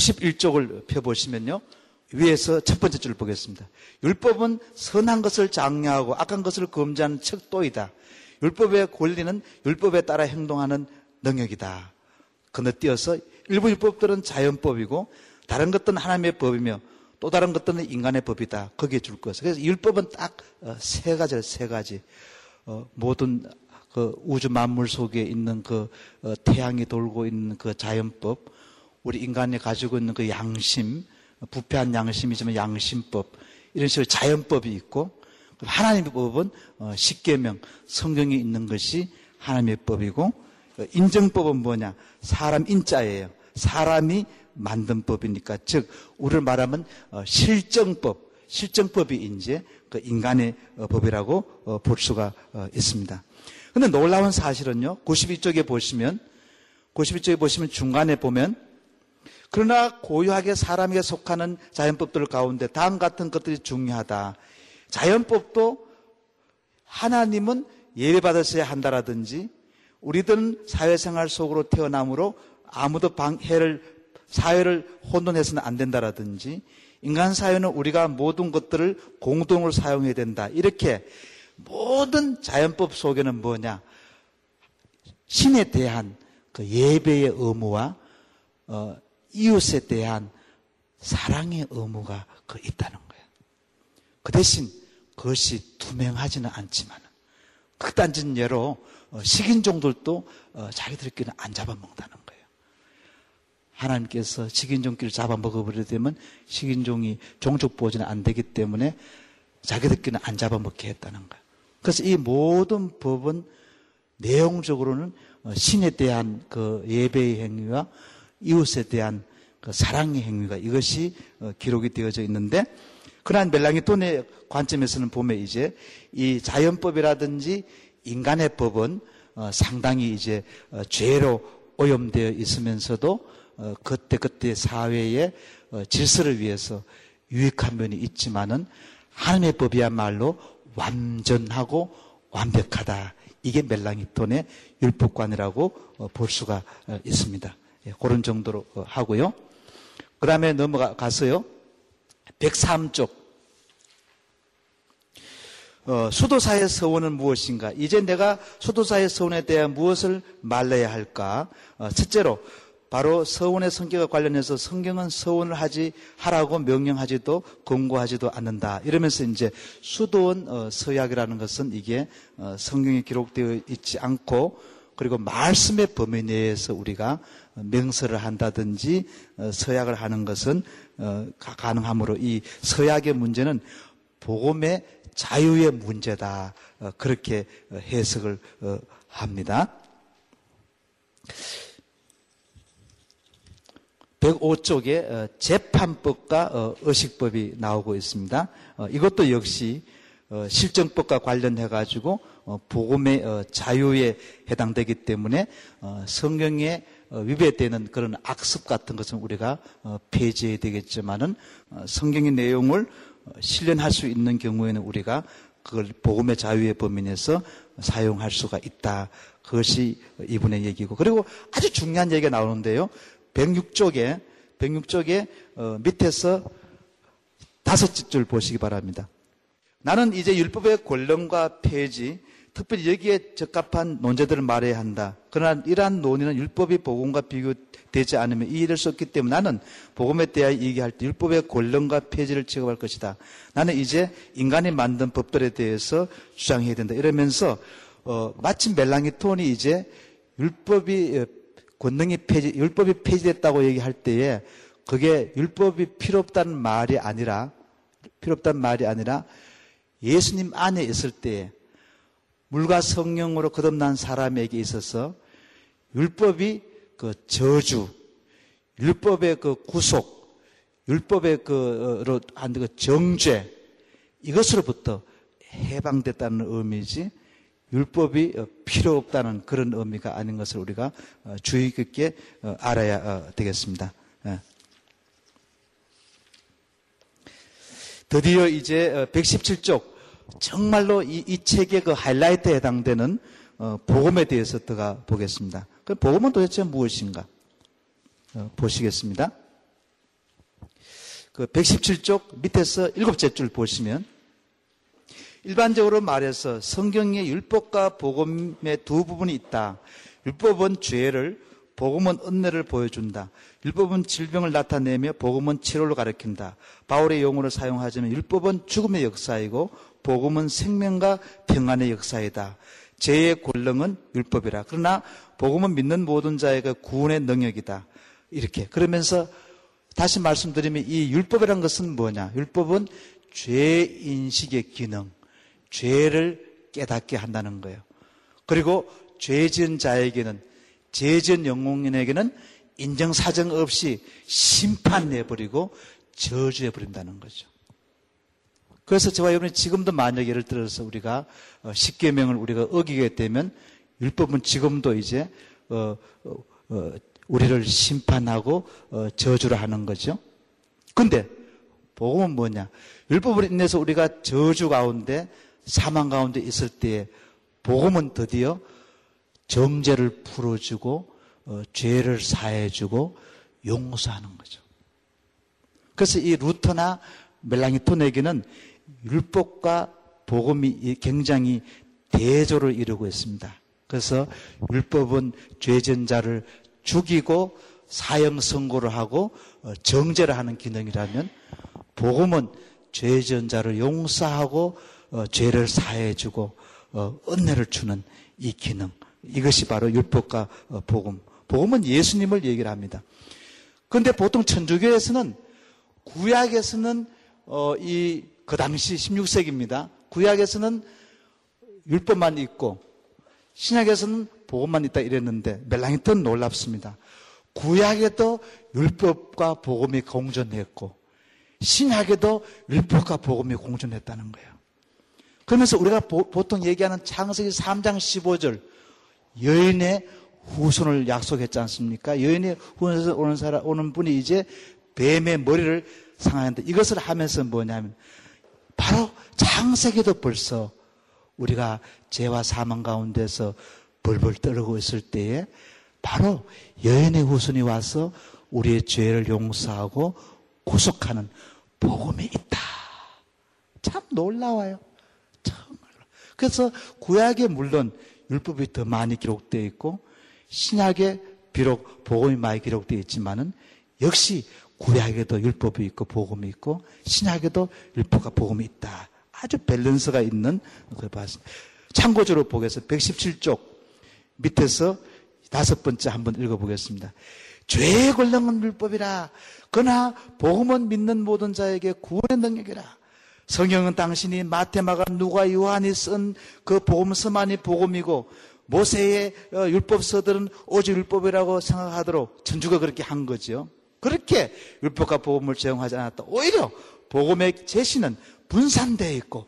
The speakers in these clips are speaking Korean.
91쪽을 펴보시면요. 위에서 첫 번째 줄을 보겠습니다. 율법은 선한 것을 장려하고 악한 것을 금지하는 척도이다. 율법의 권리는 율법에 따라 행동하는 능력이다. 건너뛰어서 일부 율법들은 자연법이고 다른 것들은 하나님의 법이며 또 다른 것들은 인간의 법이다. 거기에 줄 것을. 그래서 율법은 딱세 어, 가지를 세 가지. 어, 모든 그 우주 만물 속에 있는 그 어, 태양이 돌고 있는 그 자연법, 우리 인간이 가지고 있는 그 양심, 부패한 양심이지만 양심법 이런 식으로 자연법이 있고 하나님의 법은 어, 십계명 성경에 있는 것이 하나님의 법이고 어, 인정법은 뭐냐? 사람 인자예요. 사람이 만든 법이니까 즉 우리를 말하면 어, 실정법, 실정법이 이제 그 인간의 법이라고 볼 수가 있습니다. 근데 놀라운 사실은요. 92쪽에 보시면 92쪽에 보시면 중간에 보면 그러나 고유하게 사람에게 속하는 자연법들 가운데 다음 같은 것들이 중요하다. 자연법도 하나님은 예배받았어야 한다라든지 우리들은 사회생활 속으로 태어남으로 아무도 방해를 사회를 혼돈해서는 안 된다라든지 인간 사회는 우리가 모든 것들을 공동으로 사용해야 된다. 이렇게 모든 자연법 속에는 뭐냐? 신에 대한 그 예배의 의무와 어, 이웃에 대한 사랑의 의무가 그 있다는 거예요. 그 대신 그것이 투명하지는 않지만 극단적인 예로 어, 식인종들도 어, 자기들끼리 안 잡아먹는다는 거예요. 하나님께서 식인종끼리 잡아먹어버리게 되면 식인종이 종족 보존이 안 되기 때문에 자기들끼리는 안 잡아먹게 했다는 거예요. 그래서 이 모든 법은 내용적으로는 어, 신에 대한 그 예배의 행위와 이웃에 대한 그 사랑의 행위가 이것이 어, 기록이 되어져 있는데 그러한 멜랑이톤의 관점에서는 보면 이제 이 자연법이라든지 인간의 법은 어, 상당히 이제 어, 죄로 오염되어 있으면서도 그때 그때 사회의 질서를 위해서 유익한 면이 있지만은 하나님의 법이야말로 완전하고 완벽하다. 이게 멜랑이톤의 율법관이라고 볼 수가 있습니다. 예, 그런 정도로 어, 하고요. 그 다음에 넘어가서요. 103쪽. 어, 수도사의 서원은 무엇인가? 이제 내가 수도사의 서원에 대한 무엇을 말해야 할까? 어, 첫째로, 바로 서원의 성격과 관련해서 성경은 서원을 하지, 하라고 명령하지도, 권고하지도 않는다. 이러면서 이제 수도원 어, 서약이라는 것은 이게 어, 성경에 기록되어 있지 않고, 그리고 말씀의 범위 내에서 우리가 명설을 한다든지 어, 서약을 하는 것은 어, 가능하므로 이 서약의 문제는 복음의 자유의 문제다. 어, 그렇게 해석을 합니다. 105쪽에 재판법과 의식법이 나오고 있습니다. 이것도 역시 실정법과 관련해 가지고 복음의 자유에 해당되기 때문에 성경의 어, 위배되는 그런 악습 같은 것은 우리가 어, 폐지해야 되겠지만은 어, 성경의 내용을 실현할 수 있는 경우에는 우리가 그걸 복음의 자유의 범위 내에서 사용할 수가 있다. 그것이 이분의 얘기고 그리고 아주 중요한 얘기가 나오는데요. 106쪽에 106쪽에 밑에서 다섯 줄 보시기 바랍니다. 나는 이제 율법의 권능과 폐지 특별히 여기에 적합한 논제들을 말해야 한다. 그러나 이러한 논의는 율법이 복음과 비교되지 않으면 이해될 수 없기 때문에 나는 복음에 대하여 얘기할 때 율법의 권능과 폐지를 취급할 것이다. 나는 이제 인간이 만든 법들에 대해서 주장해야 된다. 이러면서 어, 마침 멜랑이 톤이 이제 율법이 어, 권능이 폐지, 율법이 폐지됐다고 얘기할 때에 그게 율법이 필요 없다는 말이 아니라 필요 없다는 말이 아니라 예수님 안에 있을 때에 물과 성령으로 거듭난 사람에게 있어서 율법이 그 저주, 율법의 그 구속, 율법의 그로 한그 정죄 이것으로부터 해방됐다는 의미지 율법이 필요 없다는 그런 의미가 아닌 것을 우리가 어, 주의 깊게 어, 알아야 어, 되겠습니다. 예. 드디어 이제 117쪽 정말로 이, 이 책의 그 하이라이트에 해당되는 어, 복음에 대해서 들어가 보겠습니다. 그 복음은 도대체 무엇인가? 어, 보시겠습니다. 그 117쪽 밑에서 일곱째 줄 보시면 일반적으로 말해서 성경의 율법과 복음의 두 부분이 있다. 율법은 죄를, 복음은 은혜를 보여준다. 율법은 질병을 나타내며 복음은 치료를 가리킨다. 바울의 용어를 사용하자면 율법은 죽음의 역사이고 복음은 생명과 평안의 역사이다. 죄의 권능은 율법이라. 그러나 복음은 믿는 모든 자에게 구원의 능력이다. 이렇게. 그러면서 다시 말씀드리면 이 율법이란 것은 뭐냐? 율법은 죄 인식의 기능, 죄를 깨닫게 한다는 거예요. 그리고 죄 지은 자에게는 죄 지은 영웅인에게는 인정사정 없이 심판해버리고 저주해버린다는 거죠. 그래서 저와 여러분이 지금도 만약 예를 들어서 우리가 어, 십계명을 우리가 어기게 되면 율법은 지금도 이제 어, 어, 어 우리를 심판하고 어, 저주를 하는 거죠. 근데 복음은 뭐냐? 율법으로 인해서 우리가 저주 가운데 사망 가운데 있을 때에 복음은 드디어 정죄를 풀어주고 어, 죄를 사해주고 용서하는 거죠. 그래서 이 루터나 멜랑이톤에게는 율법과 복음이 굉장히 대조를 이루고 있습니다. 그래서 율법은 죄전자를 죽이고 사형 선고를 하고 어, 정죄를 하는 기능이라면 복음은 죄전자를 용서하고 어, 죄를 사해주고 어, 은혜를 주는 이 기능 이것이 바로 율법과 복음 복음은 예수님을 얘기를 합니다. 그런데 보통 천주교에서는 구약에서는 이 그 당시 16세기입니다. 구약에서는 율법만 있고 신약에서는 복음만 있다 이랬는데 멜랑이턴 놀랍습니다. 구약에도 율법과 복음이 공존했고 신약에도 율법과 복음이 공존했다는 거예요. 그러면서 우리가 보, 통 얘기하는 창세기 3장 15절 여인의 후손을 약속했지 않습니까? 여인의 후손에서 오는 사람 오는 분이 이제 뱀의 머리를 상하는데 이것을 하면서 뭐냐면 바로 창세기도 벌써 우리가 죄와 사망 가운데서 벌벌 떨고 있을 때에 바로 여인의 후손이 와서 우리의 죄를 용서하고 구속하는 복음이 있다. 참 놀라워요. 정말로. 그래서 구약에 물론 율법이 더 많이 기록되어 있고 신약에 비록 복음이 많이 기록되어 있지만은 역시 구약에도 율법이 있고 복음이 있고 신약에도 율법과 복음이 있다. 아주 밸런스가 있는 그 봤습니다. 참고적으로 보겠습니다. 117쪽 밑에서 다섯 번째 한번 읽어보겠습니다. 죄의 권능은 율법이라. 그러나 복음은 믿는 모든 자에게 구원의 능력이라. 성경은 당신이 마테마가 누가 요한이 쓴 그 복음서만이 복음이고 모세의 어, 율법서들은 오직 율법이라고 생각하도록 전주가 그렇게 한 거죠. 그렇게 율법과 복음을 제공하지 않았다. 오히려 복음의 제시는 분산되어 있고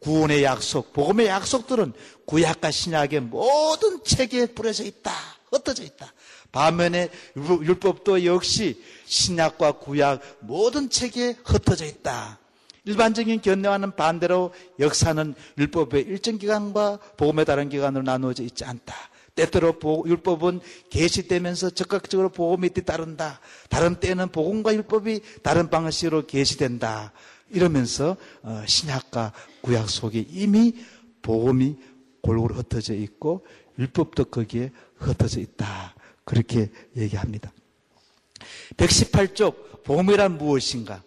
구원의 약속, 복음의 약속들은 구약과 신약의 모든 책에 뿌려져 있다. 흩어져 있다. 반면에 율법도 역시 신약과 구약 모든 책에 흩어져 있다. 일반적인 견해와는 반대로 역사는 율법의 일정 기간과 복음의 다른 기간으로 나누어져 있지 않다. 때때로 율법은 계시되면서 적극적으로 복음이 뒤따른다. 다른 때는 복음과 율법이 다른 방식으로 계시된다. 이러면서 어, 신약과 구약 속에 이미 복음이 골고루 흩어져 있고 율법도 거기에 흩어져 있다. 그렇게 얘기합니다. 118쪽 복음이란 무엇인가?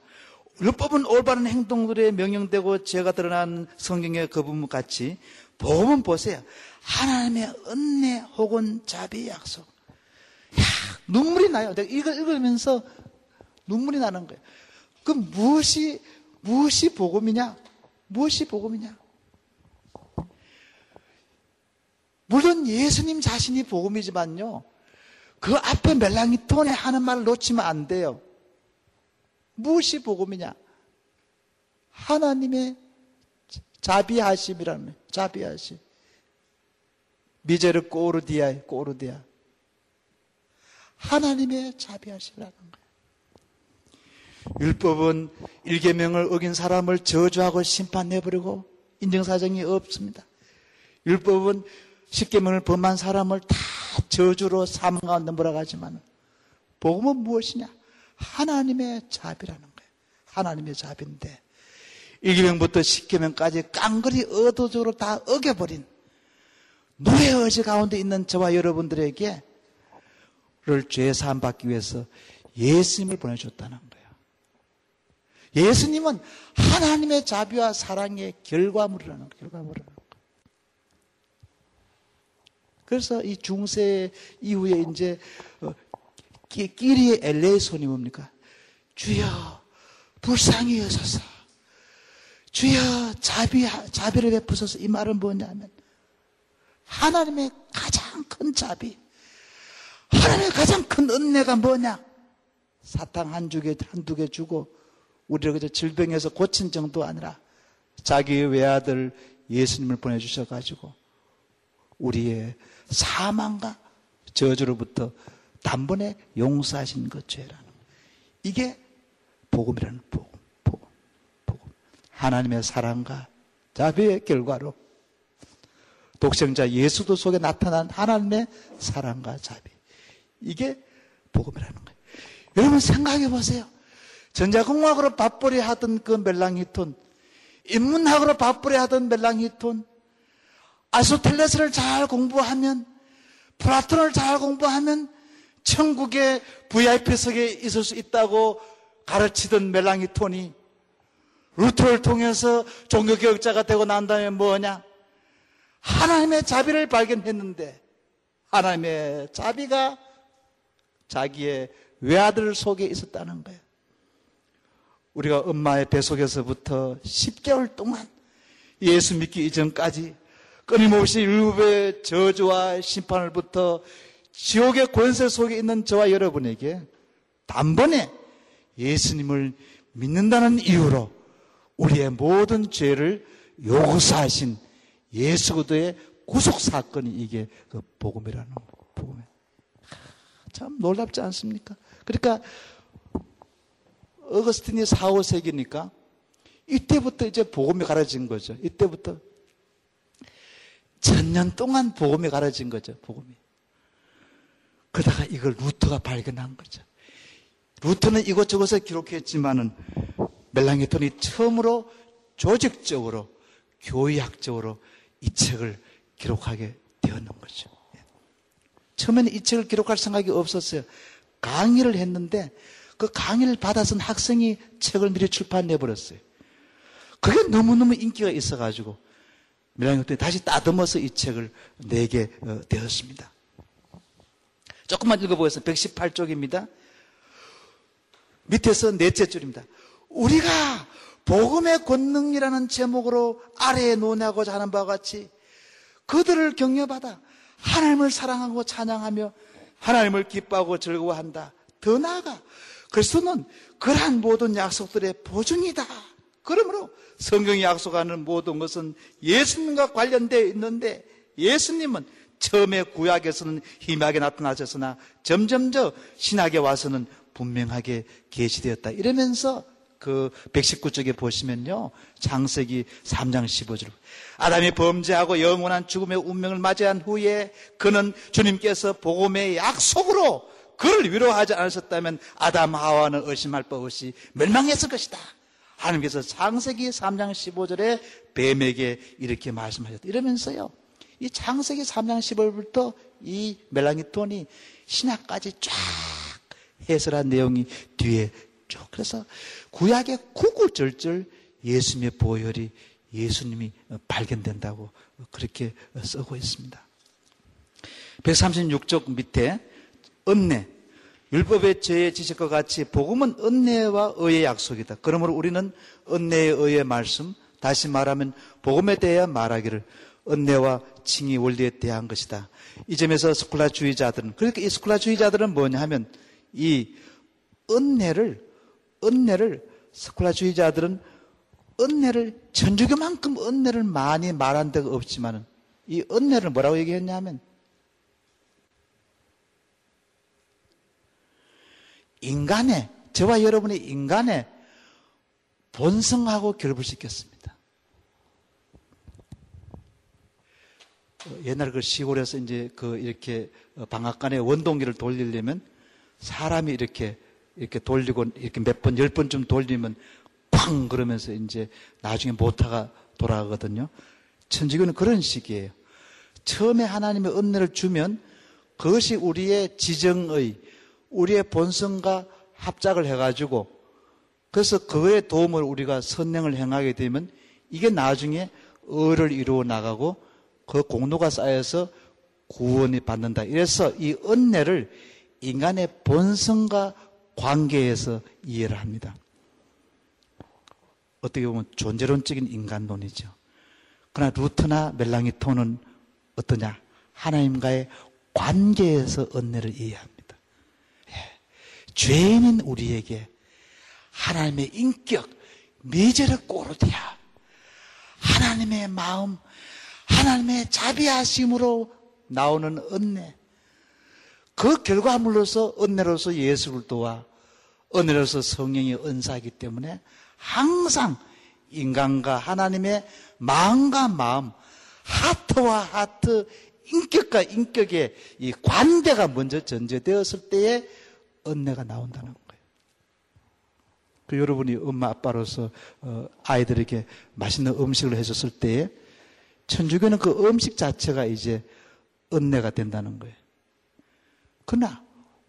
율법은 올바른 행동들에 명령되고 죄가 드러난 성경의 그 부분 같이 복음은 보세요. 하나님의 은혜 혹은 자비 약속. 야, 눈물이 나요. 내가 이거 읽으면서 눈물이 나는 거예요. 그 무엇이 무엇이 복음이냐? 무엇이 복음이냐? 물론 예수님 자신이 복음이지만요. 그 앞에 멜랑이 톤에 하는 말을 놓치면 안 돼요. 무엇이 복음이냐? 하나님의 자비하심이라는 자비하심. 미제르 꼬르디아, 꼬르디아. 하나님의 자비하심이라는 거예요. 율법은 일계명을 어긴 사람을 저주하고 심판해버리고 인정사정이 없습니다. 율법은 십계명을 범한 사람을 다 저주로 사망 가운데 몰아가지만 복음은 무엇이냐? 하나님의 자비라는 거예요. 하나님의 자비인데 1계명부터 10계명까지 깡그리 의도적으로 다 어겨버린 노예 의지 가운데 있는 저와 여러분들에게 를 죄 사함 받기 위해서 예수님을 보내줬다는 거예요. 예수님은 하나님의 자비와 사랑의 결과물이라는. 결과물이라는. 그래서 이 중세 이후에 이제 어, 끼리의 엘레의 손이 뭡니까? 주여 불쌍히 여소서. 주여 자비 자비를 베푸소서. 이 말은 뭐냐면 하나님의 가장 큰 자비, 하나님의 가장 큰 은혜가 뭐냐? 사탕 한 주게 한두 개 주고 우리를 그저 질병에서 고친 정도 아니라 자기의 외아들 예수님을 보내주셔 가지고 우리의 사망과 저주로부터 단번에 용서하신 것 죄라는 이게 복음이라는 복음, 복음, 복음. 하나님의 사랑과 자비의 결과로 독생자 예수도 속에 나타난 하나님의 사랑과 자비. 이게 복음이라는 거예요. 여러분 생각해 보세요. 전자공학으로 밥벌이 하던 그 멜랑히톤, 인문학으로 밥벌이 하던 멜랑히톤, 아소텔레스를 잘 공부하면, 플라톤을 잘 공부하면 천국의 VIP석에 있을 수 있다고 가르치던 멜랑히톤이 루터를 통해서 종교교육자가 되고 난 다음에 뭐냐? 하나님의 자비를 발견했는데 하나님의 자비가 자기의 외아들 속에 있었다는 거예요. 우리가 엄마의 뱃속에서부터 10개월 동안 예수 믿기 이전까지 끊임없이 율법의 저주와 심판을부터 지옥의 권세 속에 있는 저와 여러분에게 단번에 예수님을 믿는다는 이유로 우리의 모든 죄를 용서하신 예수 그도의 구속 사건이 이게 그 복음이라는 복음이 참 놀랍지 않습니까? 그러니까 어거스틴이 4, 5세기니까 이때부터 이제 복음이 가르진 거죠. 이때부터 천년 동안 복음이 가르진 거죠. 복음이. 그러다가 이걸 루터가 발견한 거죠. 루터는 이것저것에 기록했지만은 멜랑게톤이 처음으로 조직적으로 교의학적으로 이 책을 기록하게 되었는 거죠. 예. 처음에는 이 책을 기록할 생각이 없었어요. 강의를 했는데 그 강의를 받아선 학생이 책을 미리 출판해 버렸어요. 그게 너무너무 인기가 있어가지고 밀라니오토 다시 따듬어서 이 책을 내게 어, 되었습니다. 조금만 읽어보겠습니다. 118쪽입니다. 밑에서 넷째 줄입니다. 우리가 복음의 권능이라는 제목으로 아래에 논하고자 하는 바와 같이 그들을 격려받아 하나님을 사랑하고 찬양하며 하나님을 기뻐하고 즐거워한다. 더 나아가 그리스도는 그러한 모든 약속들의 보증이다. 그러므로 성경이 약속하는 모든 것은 예수님과 관련되어 있는데 예수님은 처음에 구약에서는 희미하게 나타나셨으나 점점점 신학에 와서는 분명하게 계시되었다. 이러면서 그 119쪽에 보시면요. 장세기 3장 15절. 아담이 범죄하고 영원한 죽음의 운명을 맞이한 후에 그는 주님께서 복음의 약속으로 그를 위로하지 않으셨다면 아담 하와는 의심할 바 없이 멸망했을 것이다. 하나님께서 장세기 3장 15절에 뱀에게 이렇게 말씀하셨다. 이러면서요. 이 장세기 3장 15절부터 이 멜랑이톤이 신학까지 쫙 해설한 내용이 뒤에 쭉 그래서 구약의 구구절절 예수님의 보혈이 예수님이 발견된다고 그렇게 쓰고 있습니다. 136쪽 밑에 은혜, 율법의 죄의 지식과 같이 복음은 은혜와 의의 약속이다. 그러므로 우리는 은혜의 의의 말씀, 다시 말하면 복음에 대해 말하기를 은혜와 칭의 원리에 대한 것이다. 이 점에서 스콜라주의자들은 그러니까 이 스콜라주의자들은 뭐냐 하면 이 은혜를 은혜를 스콜라주의자들은 은혜를 천주교만큼 은혜를 많이 말한 데가 없지만은 이 은혜를 뭐라고 얘기했냐면 인간의 저와 여러분의 인간의 본성하고 결부시켰습니다. 옛날 그 시골에서 이제 그 이렇게 방앗간에 원동기를 돌리려면 사람이 이렇게 이렇게 돌리고 이렇게 몇 번, 열 번쯤 돌리면 팡 그러면서 이제 나중에 모타가 돌아가거든요. 천주교는 그런 식이에요. 처음에 하나님의 은혜를 주면 그것이 우리의 지정의 우리의 본성과 합작을 해가지고 그래서 그의 도움을 우리가 선행을 행하게 되면 이게 나중에 의를 이루어 나가고 그 공로가 쌓여서 구원이 받는다. 이래서 이 은혜를 인간의 본성과 관계에서 이해를 합니다. 어떻게 보면 존재론적인 인간론이죠. 그러나 루트나 멜랑이토는 어떠냐? 하나님과의 관계에서 은혜를 이해합니다. 예. 죄인인 우리에게 하나님의 인격, 미제르 꼬르디야. 하나님의 마음, 하나님의 자비하심으로 나오는 은혜. 그 결과물로서 은혜로서 예수를 도와 은혜로서 성령의 은사이기 때문에 항상 인간과 하나님의 마음과 마음, 하트와 하트, 인격과 인격의 이 관대가 먼저 전제되었을 때에 은혜가 나온다는 거예요. 그 여러분이 엄마 아빠로서 어, 아이들에게 맛있는 음식을 해줬을 때에 천주교는 그 음식 자체가 이제 은혜가 된다는 거예요. 그러나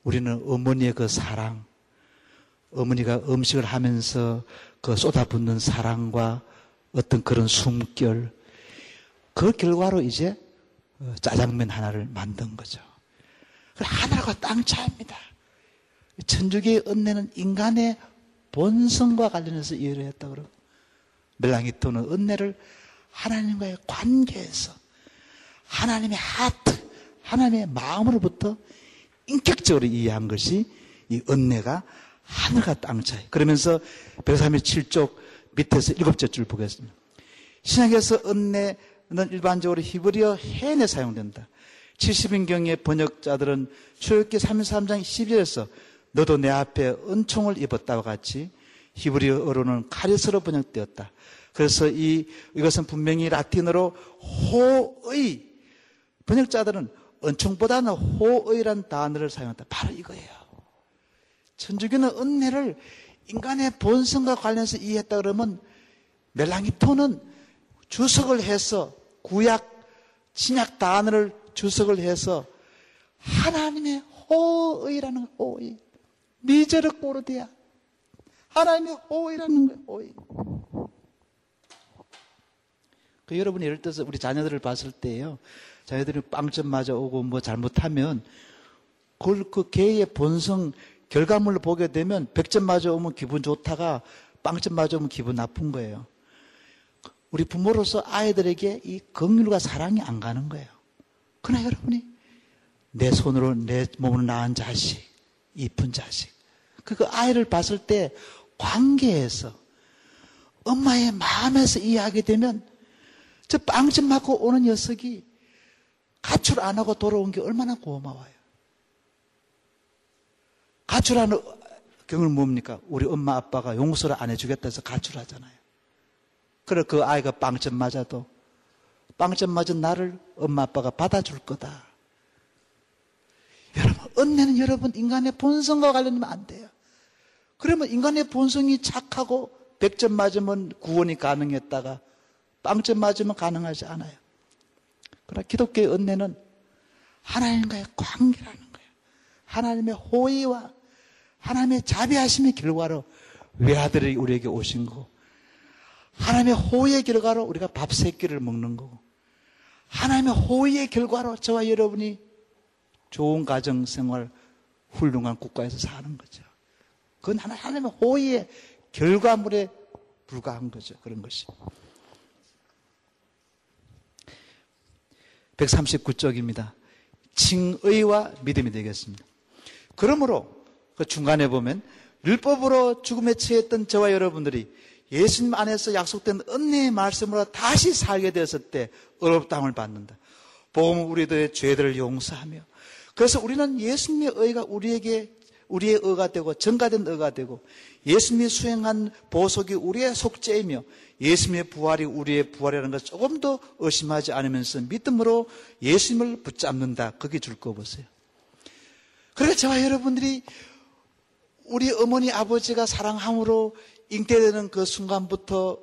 우리는 어머니의 그 사랑, 어머니가 음식을 하면서 그 쏟아붓는 사랑과 어떤 그런 숨결, 그 결과로 이제 어, 짜장면 하나를 만든 거죠. 하늘과 땅 차이입니다. 천주교의 은혜는 인간의 본성과 관련해서 이해를 했다 그러고 멜랑이토는 은혜를 하나님과의 관계에서 하나님의 하트, 하나님의 마음으로부터 인격적으로 이해한 것이 이 은혜가 하늘과 땅 차이. 그러면서 137쪽 밑에서 일곱째 줄 보겠습니다. 신약에서 은혜는 일반적으로 히브리어 헨에 사용된다. 70인경의 번역자들은 출애굽기 33장 12절에서 너도 내 앞에 은총을 입었다와 같이 히브리어로는 카리스로 번역되었다. 그래서 이 이것은 분명히 라틴어로 호의 번역자들은 은총보다는 호의란 단어를 사용한다. 바로 이거예요. 천주교는 은혜를 인간의 본성과 관련해서 이해했다 그러면 멜랑이토는 주석을 해서 구약, 신약 단어를 주석을 해서 하나님의 호의라는 호의. 미제르 꼬르디야. 하나님의 호의라는 거예요, 호의. 그 여러분이 예를 들어서 우리 자녀들을 봤을 때요. 자녀들이 빵점 맞아 오고 뭐 잘못하면 그걸 그 개의 본성 결과물로 보게 되면 100점 맞아 오면 기분 좋다가 빵점 맞아 오면 기분 나쁜 거예요. 우리 부모로서 아이들에게 이 긍휼과 사랑이 안 가는 거예요. 그러나 여러분이 내 손으로 내 몸으로 낳은 자식, 이쁜 자식. 그 아이를 봤을 때 관계에서 엄마의 마음에서 이해하게 되면 저 빵점 맞고 오는 녀석이 가출 안 하고 돌아온 게 얼마나 고마워요. 가출하는 경우는 뭡니까? 우리 엄마 아빠가 용서를 안 해주겠다 해서 가출하잖아요. 그래 그 아이가 빵점 맞아도 빵점 맞은 나를 엄마 아빠가 받아줄 거다. 여러분 은혜는 여러분 인간의 본성과 관련되면 안 돼요. 그러면 인간의 본성이 착하고 100점 맞으면 구원이 가능했다가 빵점 맞으면 가능하지 않아요. 그러나 기독교의 은혜는 하나님과의 관계라는 거예요. 하나님의 호의와 하나님의 자비하심의 결과로 외아들이 우리에게 오신 거고 하나님의 호의의 결과로 우리가 밥 세 끼를 먹는 거고 하나님의 호의의 결과로 저와 여러분이 좋은 가정 생활 훌륭한 국가에서 사는 거죠. 그건 하나님의 호의의 결과물에 불과한 거죠. 그런 것이. 139쪽입니다. 칭의와 믿음이 되겠습니다. 그러므로 그 중간에 보면 율법으로 죽음에 처했던 저와 여러분들이 예수님 안에서 약속된 은혜의 말씀으로 다시 살게 되었을 때 어렵다함을 받는다. 복음은 우리들의 죄들을 용서하며 그래서 우리는 예수님의 의가 우리에게 우리의 의가 되고 전가된 의가 되고 예수님이 수행한 보석이 우리의 속죄이며 예수님의 부활이 우리의 부활이라는 것을 조금 더 의심하지 않으면서 믿음으로 예수님을 붙잡는다. 거기 줄거 보세요. 그러니까 저와 여러분들이 우리 어머니 아버지가 사랑함으로 잉태되는 그 순간부터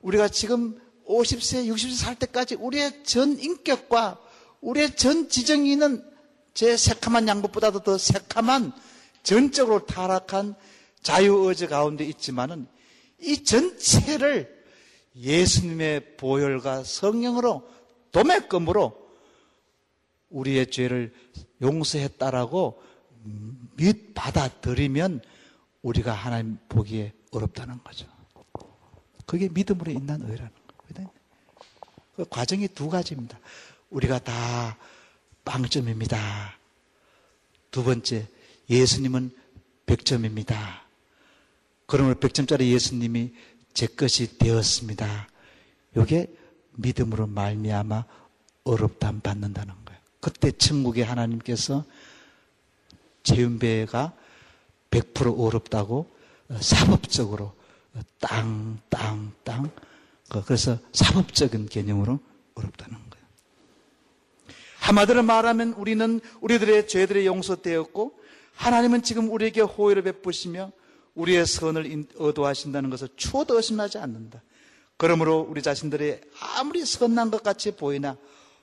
우리가 지금 50세, 60세 살 때까지 우리의 전 인격과 우리의 전 지정이는 제 새카만 양복보다도 더 새카만 전적으로 타락한 자유의지 가운데 있지만은 이 전체를 예수님의 보혈과 성령으로 도매금으로 우리의 죄를 용서했다라고 믿 받아들이면 우리가 하나님 보기에 어렵다는 거죠. 그게 믿음으로 인한 의라는 거거든요. 그 과정이 두 가지입니다. 우리가 다 빵점입니다. 두 번째, 예수님은 100점입니다. 그러므로 100점짜리 예수님이 제 것이 되었습니다. 이게 믿음으로 말미암아 어렵담 받는다는 거예요. 그때 천국의 하나님께서 재윤배가 100% 어렵다고 사법적으로 땅, 땅, 땅. 그래서 사법적인 개념으로 어렵다는 거예요. 한마디로 말하면 우리는 우리들의 죄들이 용서되었고 하나님은 지금 우리에게 호의를 베푸시며 우리의 선을 얻어하신다는 것을 추워도 의심하지 않는다. 그러므로 우리 자신들이 아무리 선한 것 같이 보이나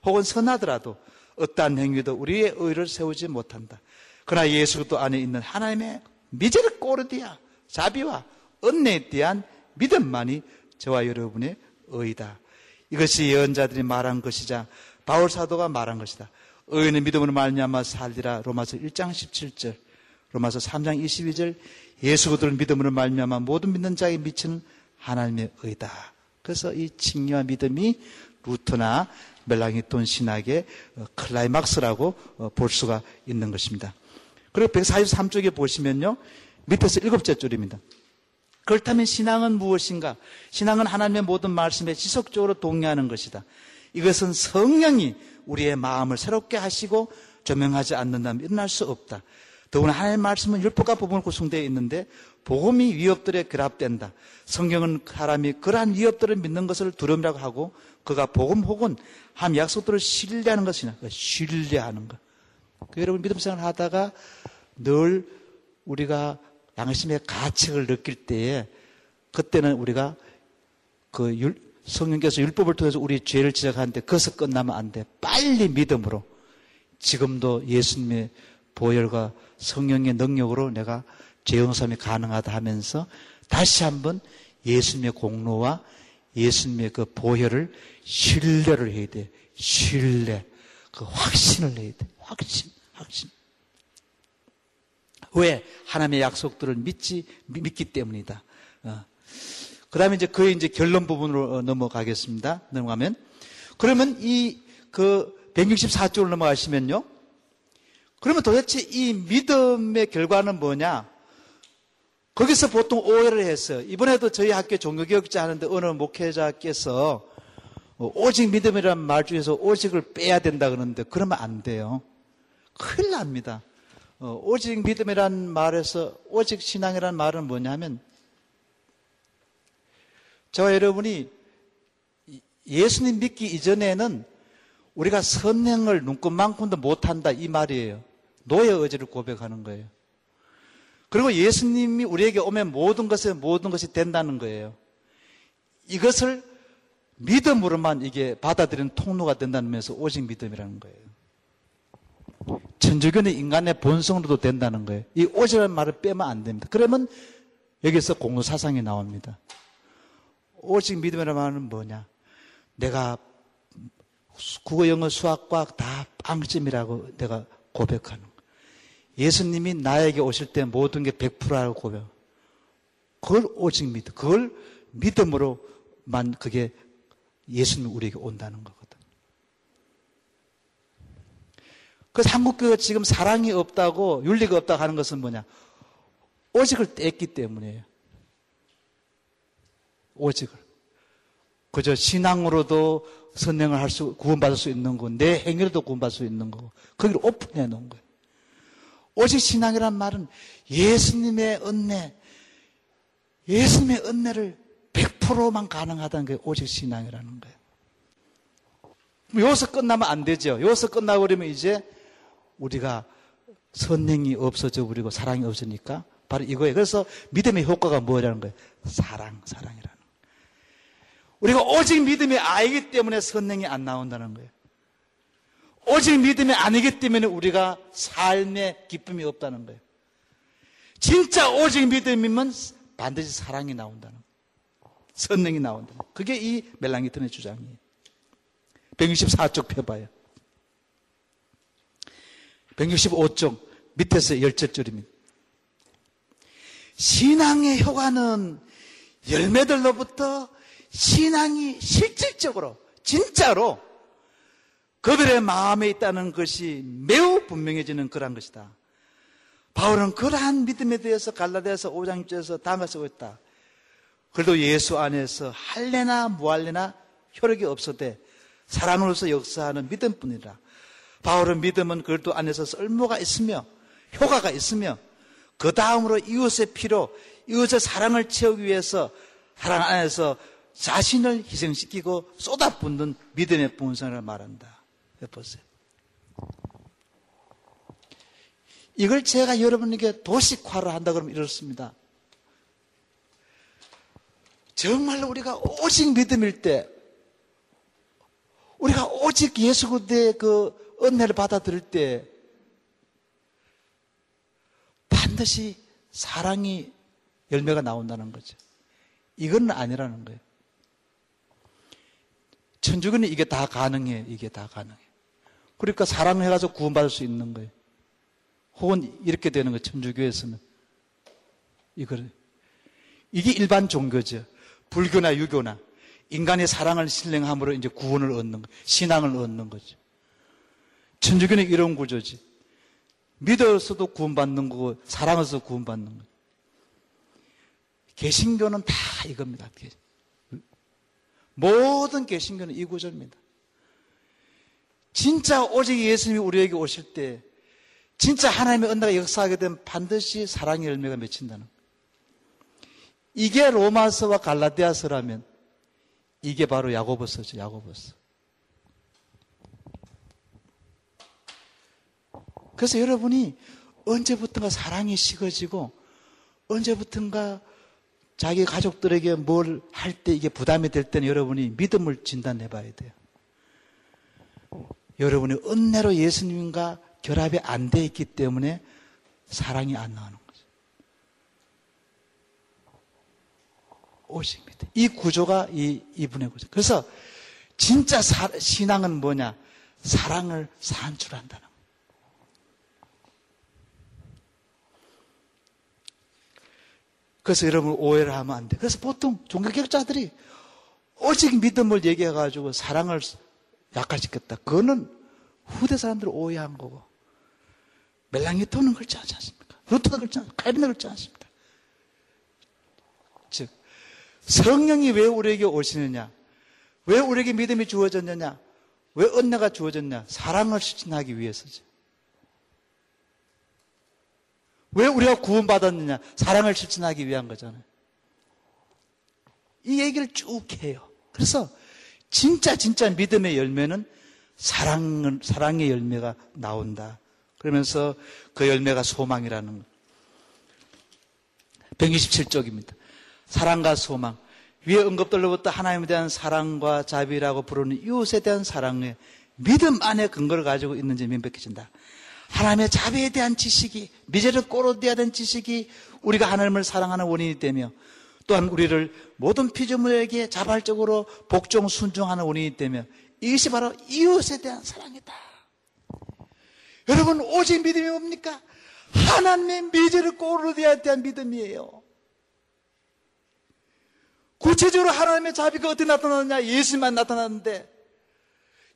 혹은 선하더라도 어떠한 행위도 우리의 의를 세우지 못한다. 그러나 예수 그리스도 안에 있는 하나님의 미제르꼬르디아 자비와 은혜에 대한 믿음만이 저와 여러분의 의다. 이것이 예언자들이 말한 것이자 바울 사도가 말한 것이다. 의인의 믿음으로 말미암아 살리라. 로마서 1장 17절, 로마서 3장 22절. 예수 그들은 믿음으로 말미암아 모든 믿는 자에게 미치는 하나님의 의다. 그래서 이 칭의와 믿음이 루터나 멜랑이톤 신학의 클라이막스라고 볼 수가 있는 것입니다. 그리고 143쪽에 보시면요. 밑에서 일곱째 줄입니다. 그렇다면 신앙은 무엇인가? 신앙은 하나님의 모든 말씀에 지속적으로 동의하는 것이다. 이것은 성령이 우리의 마음을 새롭게 하시고 조명하지 않는다면 일어날 수 없다. 더구나 하나님의 말씀은 율법과 부분으로 구성되어 있는데 복음이 위협들에 결합된다. 성경은 사람이 그러한 위협들을 믿는 것을 두려움이라고 하고 그가 복음 혹은 한 약속들을 신뢰하는 것이냐. 신뢰하는 것. 그 여러분 믿음 생활 하다가 늘 우리가 양심의 가책을 느낄 때에 그때는 우리가 그 율, 성령께서 율법을 통해서 우리 죄를 지적하는데 그것을 끝나면 안 돼. 빨리 믿음으로 지금도 예수님의 보혈과 성령의 능력으로 내가 죄 용서함이 가능하다 하면서 다시 한번 예수님의 공로와 예수님의 그 보혈을 신뢰를 해야 돼. 신뢰. 그 확신을 해야 돼. 확신, 확신. 왜? 하나님의 약속들을 믿지, 믿기 때문이다. 어. 그 다음에 이제 그의 이제 결론 부분으로 어, 넘어가겠습니다. 넘어가면. 그러면 이 그 164쪽으로 넘어가시면요. 그러면 도대체 이 믿음의 결과는 뭐냐? 거기서 보통 오해를 했어요. 이번에도 저희 학교 종교교육자 하는데 어느 목회자께서 어, 오직 믿음이라는 말 중에서 오직을 빼야 된다 그러는데 그러면 안 돼요. 큰일 납니다. 어, 오직 믿음이란 말에서 오직 신앙이란 말은 뭐냐면 저와 여러분이 예수님 믿기 이전에는 우리가 선행을 눈꽃만큼도 못한다 이 말이에요. 노예 의지를 고백하는 거예요. 그리고 예수님이 우리에게 오면 모든 것에 모든 것이 된다는 거예요. 이것을 믿음으로만 이게 받아들이는 통로가 된다는 면에서 오직 믿음이라는 거예요. 천주교는 인간의 본성으로도 된다는 거예요. 이 오직이라는 말을 빼면 안 됩니다. 그러면 여기서 공로 사상이 나옵니다. 오직 믿음이라는 말은 뭐냐? 내가 국어, 영어, 수학, 과학 다 빵점이라고 내가 고백하는 거 예수님이 나에게 오실 때 모든 게 100%라고 고백. 그걸 오직 믿음. 그걸 믿음으로만 그게 예수님이 우리에게 온다는 거거든. 그래서 한국교회가 지금 사랑이 없다고 윤리가 없다고 하는 것은 뭐냐? 오직을 뗐기 때문이에요. 오직을. 그저 신앙으로도 선행을 할 수, 구원받을 수 있는 거, 내 행위로도 구원받을 수 있는 거고, 거기를 오픈해 놓은 거예요. 오직 신앙이란 말은 예수님의 은혜, 예수님의 은혜를 100%만 가능하다는 게 오직 신앙이라는 거예요. 여기서 끝나면 안 되죠. 여기서 끝나버리면 이제 우리가 선행이 없어져 버리고 사랑이 없으니까 바로 이거예요. 그래서 믿음의 효과가 뭐라는 거예요? 사랑, 사랑이라는 거예요. 우리가 오직 믿음이 아니기 때문에 선행이 안 나온다는 거예요. 오직 믿음이 아니기 때문에 우리가 삶에 기쁨이 없다는 거예요. 진짜 오직 믿음이면 반드시 사랑이 나온다는 거예요. 선행이 나온다는. 그게 이 멜랑기턴의 주장이에요. 164쪽 펴봐요. 165쪽 밑에서 열절절입니다. 신앙의 효과는 열매들로부터 신앙이 실질적으로 진짜로 그들의 마음에 있다는 것이 매우 분명해지는 그러한 것이다. 바울은 그러한 믿음에 대해서 갈라디아서 5장 6절에서 담아 쓰고 있다. 그래도 예수 안에서 할래나 무할래나 효력이 없어도 사람으로서 역사하는 믿음뿐이라. 바울은 믿음은 그래도 안에서 쓸모가 있으며 효과가 있으며 그 다음으로 이웃의 피로 이웃의 사랑을 채우기 위해서 사랑 안에서 자신을 희생시키고 쏟아붓는 믿음의 본성을 말한다. 보세요. 이걸 제가 여러분에게 도식화를 한다 그러면 이렇습니다. 정말로 우리가 오직 믿음일 때, 우리가 오직 예수 그리스도의 그 은혜를 받아들일 때, 반드시 사랑이 열매가 나온다는 거죠. 이건 아니라는 거예요. 천주교는 이게 다 가능해. 이게 다 가능해. 그러니까 사랑을 해가지고 구원받을 수 있는 거예요. 혹은 이렇게 되는 거예요. 천주교에서는. 이거를. 이게 일반 종교죠. 불교나 유교나 인간의 사랑을 신뢰함으로 이제 구원을 얻는 거, 신앙을 얻는 거죠. 천주교는 이런 구조지. 믿어서도 구원받는 거고 사랑해서 구원받는 거. 개신교는 다 이겁니다. 모든 개신교는 이 구조입니다. 진짜 오직 예수님이 우리에게 오실 때 진짜 하나님의 은혜가 역사하게 되면 반드시 사랑의 열매가 맺힌다는. 이게 로마서와 갈라디아서라면 이게 바로 야고보서죠. 야고보서. 그래서 여러분이 언제부턴가 사랑이 식어지고 언제부턴가 자기 가족들에게 뭘 할 때 이게 부담이 될 때는 여러분이 믿음을 진단해 봐야 돼요. 여러분이 은혜로 예수님과 결합이 안 돼 있기 때문에 사랑이 안 나오는 거죠. 오십니다. 이 구조가 이, 이분의 구조. 그래서 진짜 사, 신앙은 뭐냐? 사랑을 산출한다는 거예요. 그래서 여러분 오해를 하면 안 돼. 그래서 보통 종교 개혁자들이 오직 믿음을 얘기해가지고 사랑을 약화시켰다. 그거는 후대 사람들 오해한 거고. 멜랑이토는 그렇지 않지 않습니까? 루터도 그렇지 않습니까? 칼빈도 그렇지 않습니까? 즉, 성령이 왜 우리에게 오시느냐? 왜 우리에게 믿음이 주어졌느냐? 왜 은혜가 주어졌냐? 사랑을 실천하기 위해서죠. 왜 우리가 구원받았느냐? 사랑을 실천하기 위한 거잖아요. 이 얘기를 쭉 해요. 그래서 진짜 진짜 믿음의 열매는 사랑은 사랑의 열매가 나온다. 그러면서 그 열매가 소망이라는 거. 127쪽입니다. 사랑과 소망. 위에 언급들로부터 하나님에 대한 사랑과 자비라고 부르는 이웃에 대한 사랑에 믿음 안에 근거를 가지고 있는지 명백해진다. 하나님의 자비에 대한 지식이 미제를 꼬로대야 된 지식이 우리가 하나님을 사랑하는 원인이 되며 또한 우리를 모든 피조물에게 자발적으로 복종 순종하는 원인이 되며 이것이 바로 이웃에 대한 사랑이다. 여러분 오직 믿음이 뭡니까? 하나님의 미제를 꼬로대야 대한 믿음이에요. 구체적으로 하나님의 자비가 어떻게 나타나느냐? 예수만 나타났는데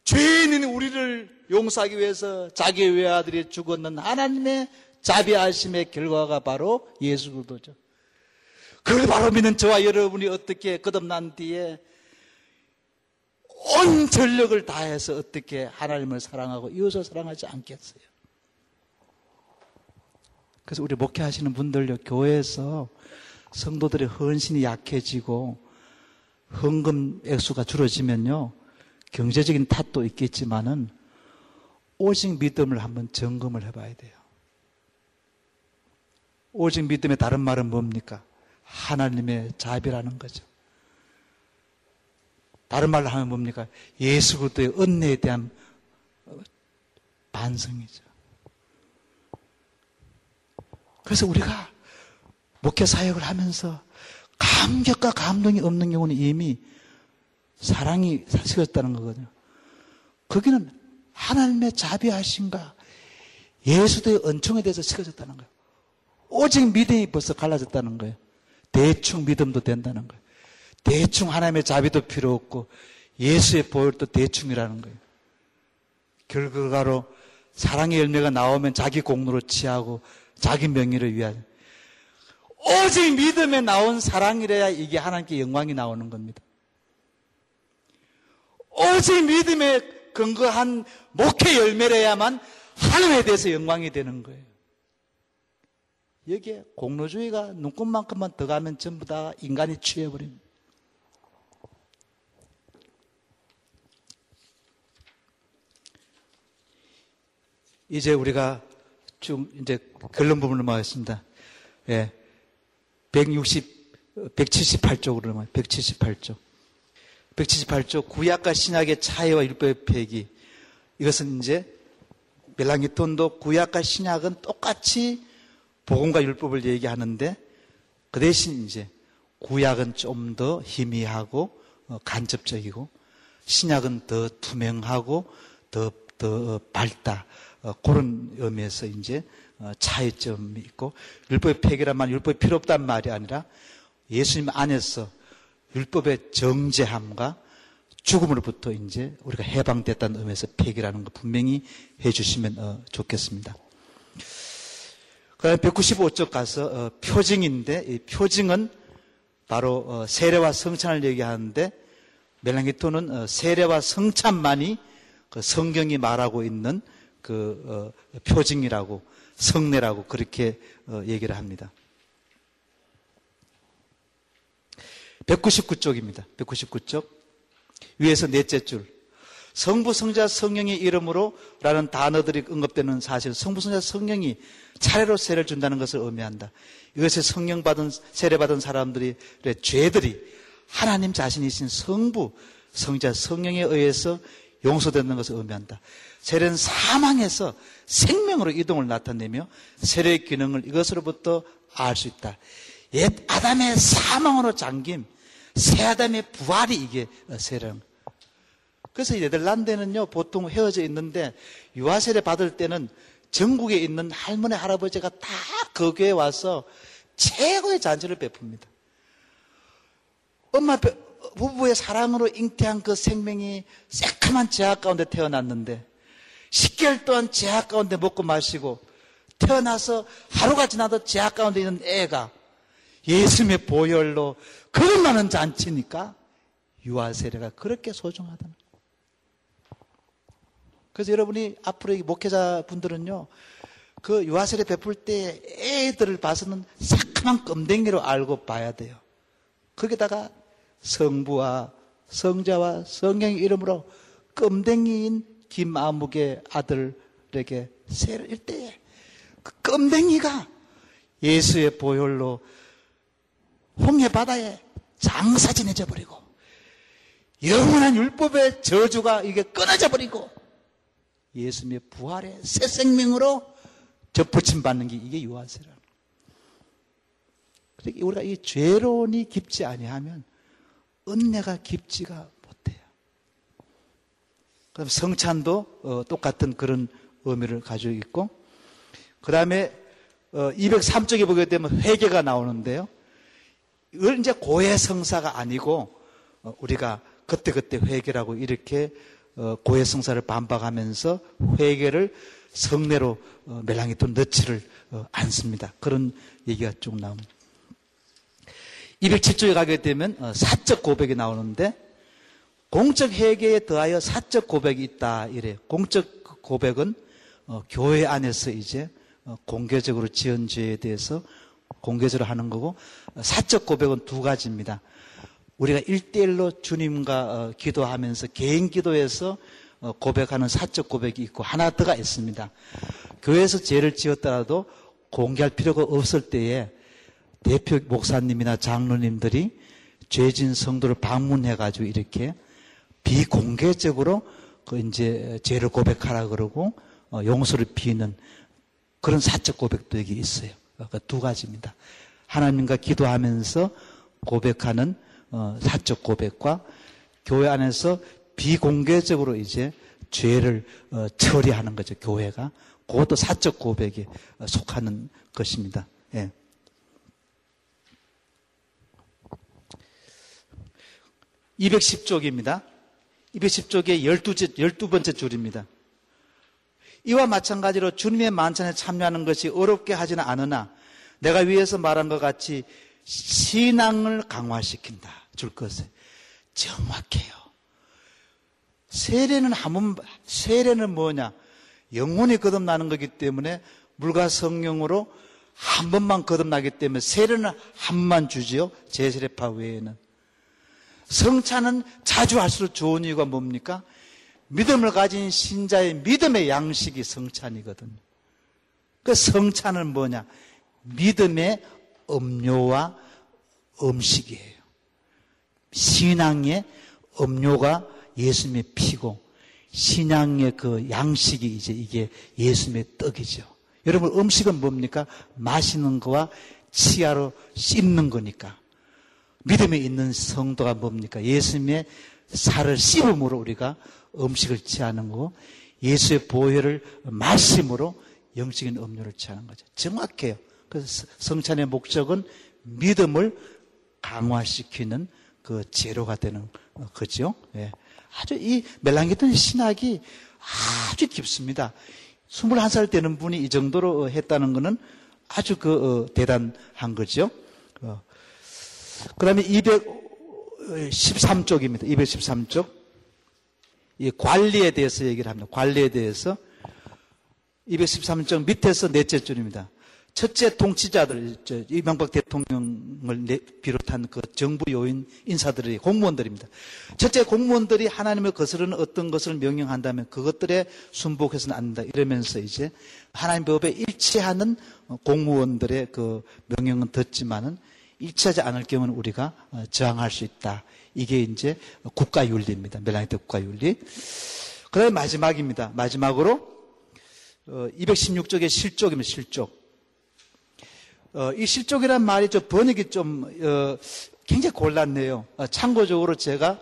죄인인 우리를 용서하기 위해서 자기 외아들이 죽었는 하나님의 자비하심의 결과가 바로 예수 그리스도죠. 그걸 바로 믿는 저와 여러분이 어떻게 거듭난 뒤에 온 전력을 다해서 어떻게 하나님을 사랑하고 이웃을 사랑하지 않겠어요? 그래서 우리 목회하시는 분들요, 교회에서 성도들의 헌신이 약해지고 헌금 액수가 줄어지면요, 경제적인 탓도 있겠지만은 오직 믿음을 한번 점검을 해봐야 돼요. 오직 믿음의 다른 말은 뭡니까? 하나님의 자비라는 거죠. 다른 말로 하면 뭡니까? 예수 그리스도의 은혜에 대한 반성이죠. 그래서 우리가 목회 사역을 하면서 감격과 감동이 없는 경우는 이미 사랑이 식었다는 거거든요. 거기는 하나님의 자비하신가 예수도의 은총에 대해서 식어졌다는 거예요. 오직 믿음이 벌써 갈라졌다는 거예요. 대충 믿음도 된다는 거예요. 대충 하나님의 자비도 필요 없고 예수의 보혈도 대충이라는 거예요. 결과로 사랑의 열매가 나오면 자기 공로로 취하고 자기 명예를 위하여 오직 믿음에 나온 사랑이래야 이게 하나님께 영광이 나오는 겁니다. 오직 믿음에 근거한 목회 열매래야만 하나님에 대해서 영광이 되는 거예요. 여기에 공로주의가 눈꽃만큼만 더 가면 전부 다 인간이 취해버립니다. 이제 우리가 쭉 이제 결론 부분을 말했습니다. 예. 160, 178쪽으로 넘어요. 178쪽. 178쪽 구약과 신약의 차이와 율법의 폐기. 이것은 이제 멜랑기톤도 구약과 신약은 똑같이 복음과 율법을 얘기하는데 그 대신 이제 구약은 좀 더 희미하고 어, 간접적이고 신약은 더 투명하고 더, 더 밝다. 어, 그런 의미에서 이제 어, 차이점이 있고 율법의 폐기란 말 율법이 필요 없단 말이 아니라 예수님 안에서 율법의 정제함과 죽음으로부터 이제 우리가 해방됐다는 의미에서 폐기라는 거 분명히 해주시면 어, 좋겠습니다. 그다음에 195쪽 가서 어, 표징인데 이 표징은 바로 어, 세례와 성찬을 얘기하는데 멜랑기토는 어, 세례와 성찬만이 그 성경이 말하고 있는 그 어, 표징이라고 성례라고 그렇게 어, 얘기를 합니다. 199쪽입니다. 199쪽. 위에서 넷째 줄. 성부, 성자, 성령의 이름으로 라는 단어들이 언급되는 사실, 성부, 성자, 성령이 차례로 세례를 준다는 것을 의미한다. 이것에 성령 받은, 세례 받은 사람들의 죄들이 하나님 자신이신 성부, 성자, 성령에 의해서 용서되는 것을 의미한다. 세례는 사망에서 생명으로 이동을 나타내며 세례의 기능을 이것으로부터 알 수 있다. 옛 아담의 사망으로 잠김, 새 아담의 부활이 이게 세례는 그래서 네덜란드는요 보통 헤어져 있는데 유아세례 받을 때는 전국에 있는 할머니 할아버지가 다 거기에 와서 최고의 잔치를 베풉니다. 엄마 부부의 사랑으로 잉태한 그 생명이 새카만 제약 가운데 태어났는데 10개월 동안 제약 가운데 먹고 마시고 태어나서 하루가 지나도 제약 가운데 있는 애가 예수님의 보혈로 그런 많은 잔치니까 유아 세례가 그렇게 소중하다는. 그래서 여러분이 앞으로 목회자 분들은요, 그 유아 세례 베풀 때 애들을 봐서는 새카만 껌댕이로 알고 봐야 돼요. 거기다가 성부와 성자와 성령의 이름으로 껌댕이인 김아묵의 아들에게 세를 때에 그 껌댕이가 예수의 보혈로 홍해 바다에 장사 지내져 버리고 영원한 율법의 저주가 이게 끊어져 버리고 예수님의 부활의 새 생명으로 접붙임 받는 게 이게 유아세라는 그러니까 우리가 이 죄론이 깊지 아니하면 은혜가 깊지가 못해요. 그럼 성찬도 어, 똑같은 그런 의미를 가지고 있고, 그 다음에 어, 203쪽에 보게 되면 회개가 나오는데요. 이걸 이제 고해성사가 아니고 어, 우리가 그때그때 회개라고 이렇게 어, 고해 성사를 반박하면서 회개를 성례로 어, 멜랑이 또 넣지를 어, 않습니다. 그런 얘기가 쭉 나옵니다. 207조에 가게 되면 어, 사적 고백이 나오는데 공적 회개에 더하여 사적 고백이 있다 이래. 공적 고백은 어, 교회 안에서 이제 어, 공개적으로 지은 죄에 대해서 공개적으로 하는 거고 사적 고백은 두 가지입니다. 우리가 일대일로 주님과 기도하면서 개인 기도에서 고백하는 사적 고백이 있고 하나 더가 있습니다. 교회에서 죄를 지었더라도 공개할 필요가 없을 때에 대표 목사님이나 장로님들이 죄진 성도를 방문해가지고 이렇게 비공개적으로 그 이제 죄를 고백하라 그러고 어, 용서를 비는 그런 사적 고백도 여기 있어요. 그두 가지입니다. 하나님과 기도하면서 고백하는 어, 사적 고백과 교회 안에서 비공개적으로 이제 죄를 어, 처리하는 거죠. 교회가 그것도 사적 고백에 속하는 것입니다. 예. 210쪽입니다. 210쪽의 12, 12번째 줄입니다. 이와 마찬가지로 주님의 만찬에 참여하는 것이 어렵게 하지는 않으나 내가 위에서 말한 것 같이 신앙을 강화시킨다. 줄 것에 정확해요. 세례는 한번 세례는 뭐냐? 영혼이 거듭나는 거기 때문에 물과 성령으로 한 번만 거듭나기 때문에 세례는 한번 주지요. 제세례파 외에는. 성찬은 자주 할수록 좋은 이유가 뭡니까? 믿음을 가진 신자의 믿음의 양식이 성찬이거든요. 그 성찬은 뭐냐? 믿음의 음료와 음식이에요. 신앙의 음료가 예수님의 피고 신앙의 그 양식이 이제 이게 예수님의 떡이죠. 여러분 음식은 뭡니까? 마시는 거와 치아로 씹는 거니까. 믿음에 있는 성도가 뭡니까? 예수님의 살을 씹음으로 우리가 음식을 취하는 거고 예수의 보혈을 마심으로 영적인 음료를 취하는 거죠. 정확해요. 그래서 성찬의 목적은 믿음을 강화시키는 그 재료가 되는 거죠. 예. 아주 이 멜랑기ton 신학이 아주 깊습니다. 21살 되는 분이 이 정도로 했다는 것은 아주 그 어, 대단한 거죠. 어. 그 다음에 213쪽입니다. 213쪽. 이 관리에 대해서 얘기를 합니다. 관리에 대해서 213쪽 밑에서 넷째 줄입니다. 첫째 통치자들, 이명박 대통령을 비롯한 그 정부 요인 인사들이 공무원들입니다. 첫째 공무원들이 하나님을 거스르는 어떤 것을 명령한다면 그것들에 순복해서는 안 된다. 이러면서 이제 하나님 법에 일치하는 공무원들의 그 명령은 듣지만은 일치하지 않을 경우는 우리가 저항할 수 있다. 이게 이제 국가윤리입니다. 멜라니트 국가윤리. 그 다음에 마지막입니다. 마지막으로 216쪽의 어, 실족입니다. 실족. 어, 이 실족이란 말이 좀 번역이 좀 어, 굉장히 곤란해요. 어, 참고적으로 제가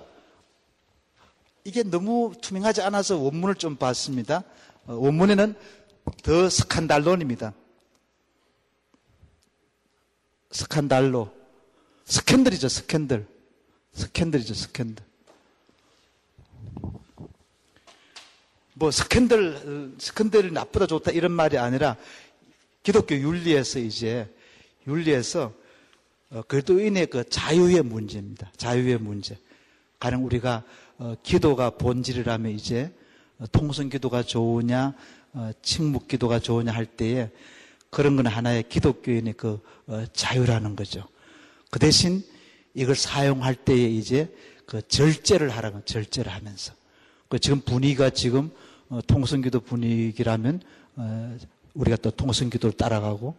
이게 너무 투명하지 않아서 원문을 좀 봤습니다. 어, 원문에는 더 스칸달론입니다. 스칸달로. 스캔들이죠, 스캔들. 스캔들이죠, 스캔들. 뭐 스캔들, 스캔들이 나쁘다 좋다 이런 말이 아니라 기독교 윤리에서 이제 윤리에서 어, 그리스도인의 그 자유의 문제입니다. 자유의 문제. 가령 우리가 어, 기도가 본질이라면 이제 어, 통성 기도가 좋으냐, 침묵 기도가 좋으냐 할 때에 그런 건 하나의 기독교인의 그 자유라는 거죠. 그 대신 이걸 사용할 때에 이제 그 절제를 하라는 절제를 하면서 그 지금 분위기가 지금 통성기도 분위기라면 우리가 또 통성기도를 따라가고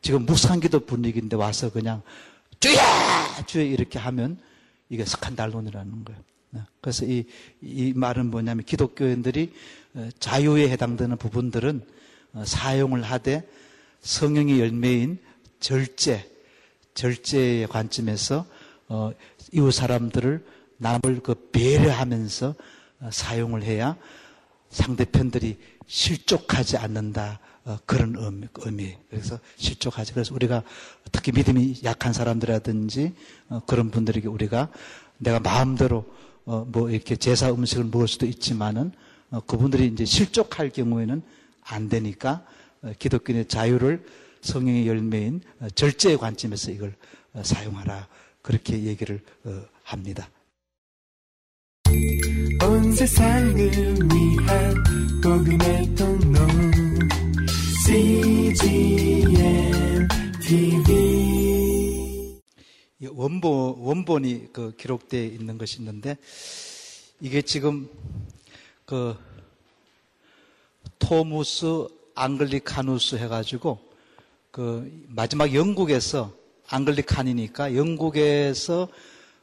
지금 무상기도 분위기인데 와서 그냥 주야! 주야! 이렇게 하면 이게 스칸달론이라는 거예요. 네. 그래서 이, 이 말은 뭐냐면 기독교인들이 어, 자유에 해당되는 부분들은 어, 사용을 하되 성령의 열매인 절제, 절제의 관점에서 어, 이웃 사람들을 남을 그 배려하면서 사용을 해야 상대편들이 실족하지 않는다. 어, 그런 의미, 의미. 그래서 실족하지. 그래서 우리가 특히 믿음이 약한 사람들이라든지 어, 그런 분들에게 우리가 내가 마음대로 어, 뭐 이렇게 제사 음식을 먹을 수도 있지만은 그분들이 이제 실족할 경우에는 안 되니까 기독교의 자유를 성령의 열매인 절제의 관점에서 이걸 사용하라. 그렇게 얘기를 합니다. 온 세상을 위한 복음의 통로 CGM TV 원본 원본이 그 기록되어 있는 것이 있는데 이게 지금 그 토무스 앙글리카누스 해가지고 그 마지막 영국에서 앙글리칸이니까 영국에서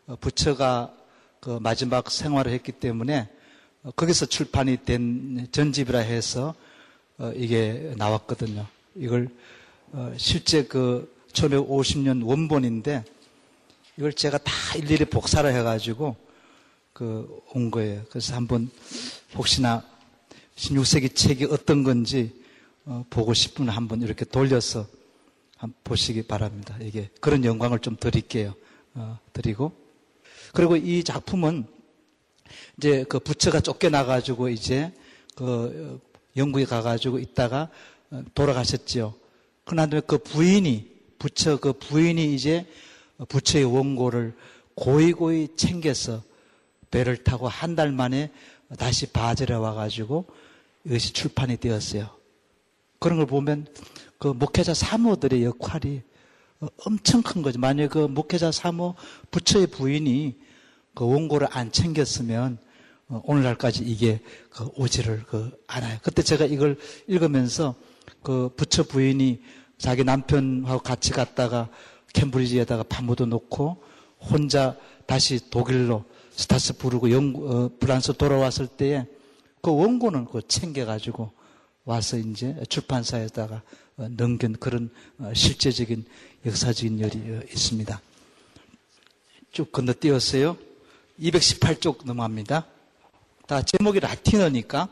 어, 부처가 그 마지막 생활을 했기 때문에 어, 거기서 출판이 된 전집이라 해서 어, 이게 나왔거든요. 이걸 실제 그 1950년 원본인데 이걸 제가 다 일일이 복사를 해가지고 그 온 거예요. 그래서 한번 혹시나 16세기 책이 어떤 건지 보고 싶으면 한번 이렇게 돌려서 한번 보시기 바랍니다. 이게 그런 영광을 좀 드릴게요. 드리고 그리고 이 작품은 이제 그 부처가 쫓겨나가지고 이제 그 영국에 가가지고 있다가 돌아가셨지요. 그러나 그 부인이, 부처 그 부인이 이제 부처의 원고를 고이고이 챙겨서 배를 타고 한 달 만에 다시 바젤에 와가지고 이것이 출판이 되었어요. 그런 걸 보면 그 목회자 사모들의 역할이 엄청 큰 거죠. 만약 그 목회자 사모 부처의 부인이 그 원고를 안 챙겼으면 어, 오늘날까지 이게 그 오지를 그 않아요. 그때 제가 이걸 읽으면서 그 부처 부인이 자기 남편하고 같이 갔다가 캠브리지에다가 파묻어 놓고 혼자 다시 독일로 스트라스부르크 영국, 어, 프랑스 돌아왔을 때에 그 원고는 그 챙겨가지고 와서 이제 출판사에다가 어, 넘긴 그런 어, 실제적인 역사적인 열이 어, 있습니다. 쭉 건너뛰었어요. 218쪽 넘어갑니다. 다 제목이 라틴어니까